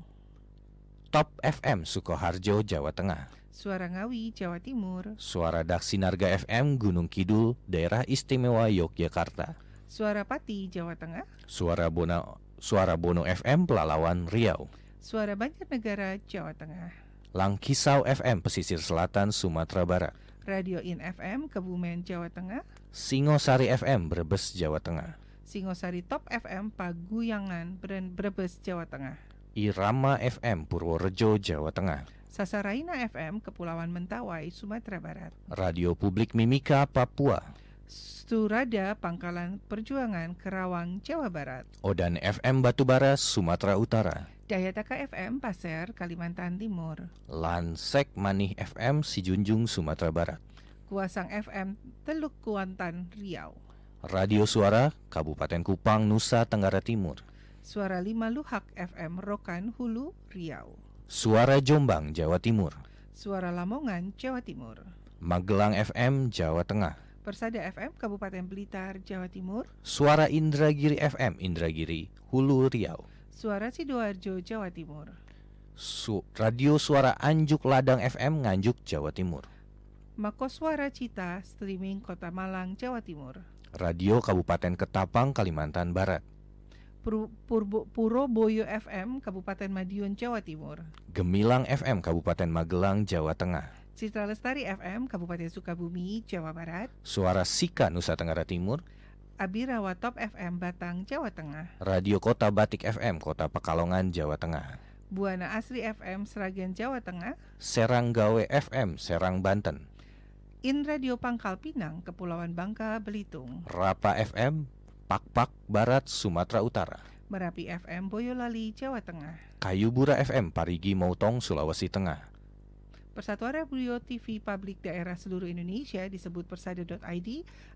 Top FM Sukoharjo, Jawa Tengah, Suara Ngawi, Jawa Timur, Suara Daksinarga FM Gunung Kidul, Daerah Istimewa Yogyakarta, Suara Pati, Jawa Tengah, Suara Bono Suara Bono FM Pelalawan Riau, Suara Banjarnegara, Jawa Tengah, Langkisau FM Pesisir Selatan Sumatera Barat, Radio In FM Kebumen, Jawa Tengah, Singosari FM Brebes Jawa Tengah, Singosari Top FM Paguyangan, Brebes, Jawa Tengah, Irama FM Purworejo Jawa Tengah, Sasaraina FM Kepulauan Mentawai, Sumatera Barat, Radio Publik Mimika Papua, Surada Pangkalan Perjuangan Kerawang, Jawa Barat. Odan FM Batubara, Sumatera Utara. Dayataka FM Pasir, Kalimantan Timur. Lansek Manih FM Sijunjung, Sumatera Barat. Kuasang FM Teluk Kuantan, Riau. Radio Suara Kabupaten Kupang, Nusa Tenggara Timur. Suara Lima Luhak FM Rokan, Hulu, Riau. Suara Jombang, Jawa Timur. Suara Lamongan, Jawa Timur. Magelang FM, Jawa Tengah. Persada FM Kabupaten Blitar, Jawa Timur. Suara Indragiri FM Indragiri, Hulu Riau. Suara Sidoarjo, Jawa Timur. Su Radio Suara Anjuk Ladang FM Nganjuk, Jawa Timur. Mako Suara Cita, streaming Kota Malang, Jawa Timur. Radio Kabupaten Ketapang, Kalimantan Barat. Pur Purbo Puroboyo FM Kabupaten Madiun, Jawa Timur. Gemilang FM Kabupaten Magelang, Jawa Tengah. Citra Lestari FM Kabupaten Sukabumi, Jawa Barat. Suara Sika Nusa Tenggara Timur. Abirawa Top FM Batang, Jawa Tengah. Radio Kota Batik FM Kota Pekalongan, Jawa Tengah. Buana Asri FM Seragen, Jawa Tengah. Serang Gawe FM Serang Banten. In Radio Pangkal Pinang, Kepulauan Bangka, Belitung. Rapa FM Pakpak Barat, Sumatera Utara. Merapi FM Boyolali, Jawa Tengah. Kayubura FM Parigi Mautong, Sulawesi Tengah. Persatuan Radio TV Publik Daerah seluruh Indonesia disebut persada.id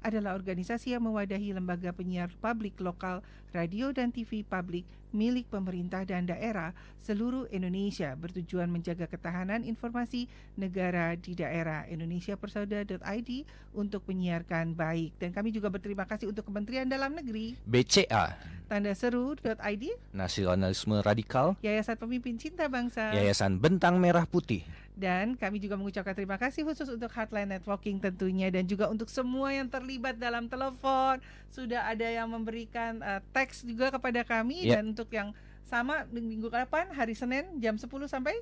adalah organisasi yang mewadahi lembaga penyiar publik lokal, radio dan TV publik milik pemerintah dan daerah seluruh Indonesia bertujuan menjaga ketahanan informasi negara di daerah. Indonesia Persaudaraan.id untuk menyiarkan baik. Dan kami juga berterima kasih untuk Kementerian Dalam Negeri. BCA Tanda Seru.id Nasionalisme Radikal. Yayasan Pemimpin Cinta Bangsa. Yayasan Bentang Merah Putih. Dan kami juga mengucapkan terima kasih khusus untuk Hotline Networking tentunya dan juga untuk semua yang terlibat dalam telepon. Sudah ada yang memberikan uh, teks juga kepada kami yeah. dan untuk yang sama minggu depan hari Senin jam 10 sampai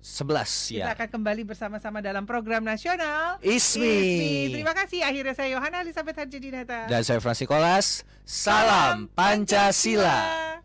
11 Kita ya. akan kembali bersama-sama dalam program nasional Ismi. Ismi. Terima kasih. Akhirnya saya Yohana Elizabeth Harjadinata. Dan saya Fransikolas. Salam Pancasila.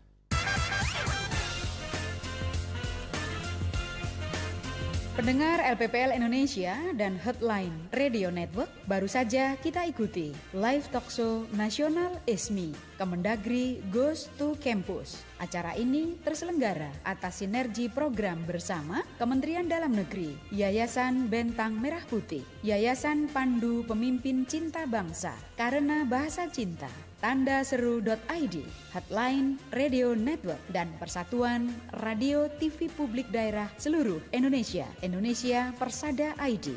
Pendengar LPPL Indonesia dan Hotline Radio Network baru saja kita ikuti live talkshow nasional ISMI Kemendagri Goes to Campus. Acara ini terselenggara atas sinergi program bersama Kementerian Dalam Negeri, Yayasan Bentang Merah Putih, Yayasan Pandu Pemimpin Cinta Bangsa, Karena Bahasa Cinta, tanda seru.id, Hotline Radio Network, dan Persatuan Radio TV Publik Daerah seluruh Indonesia, Indonesia Persada ID.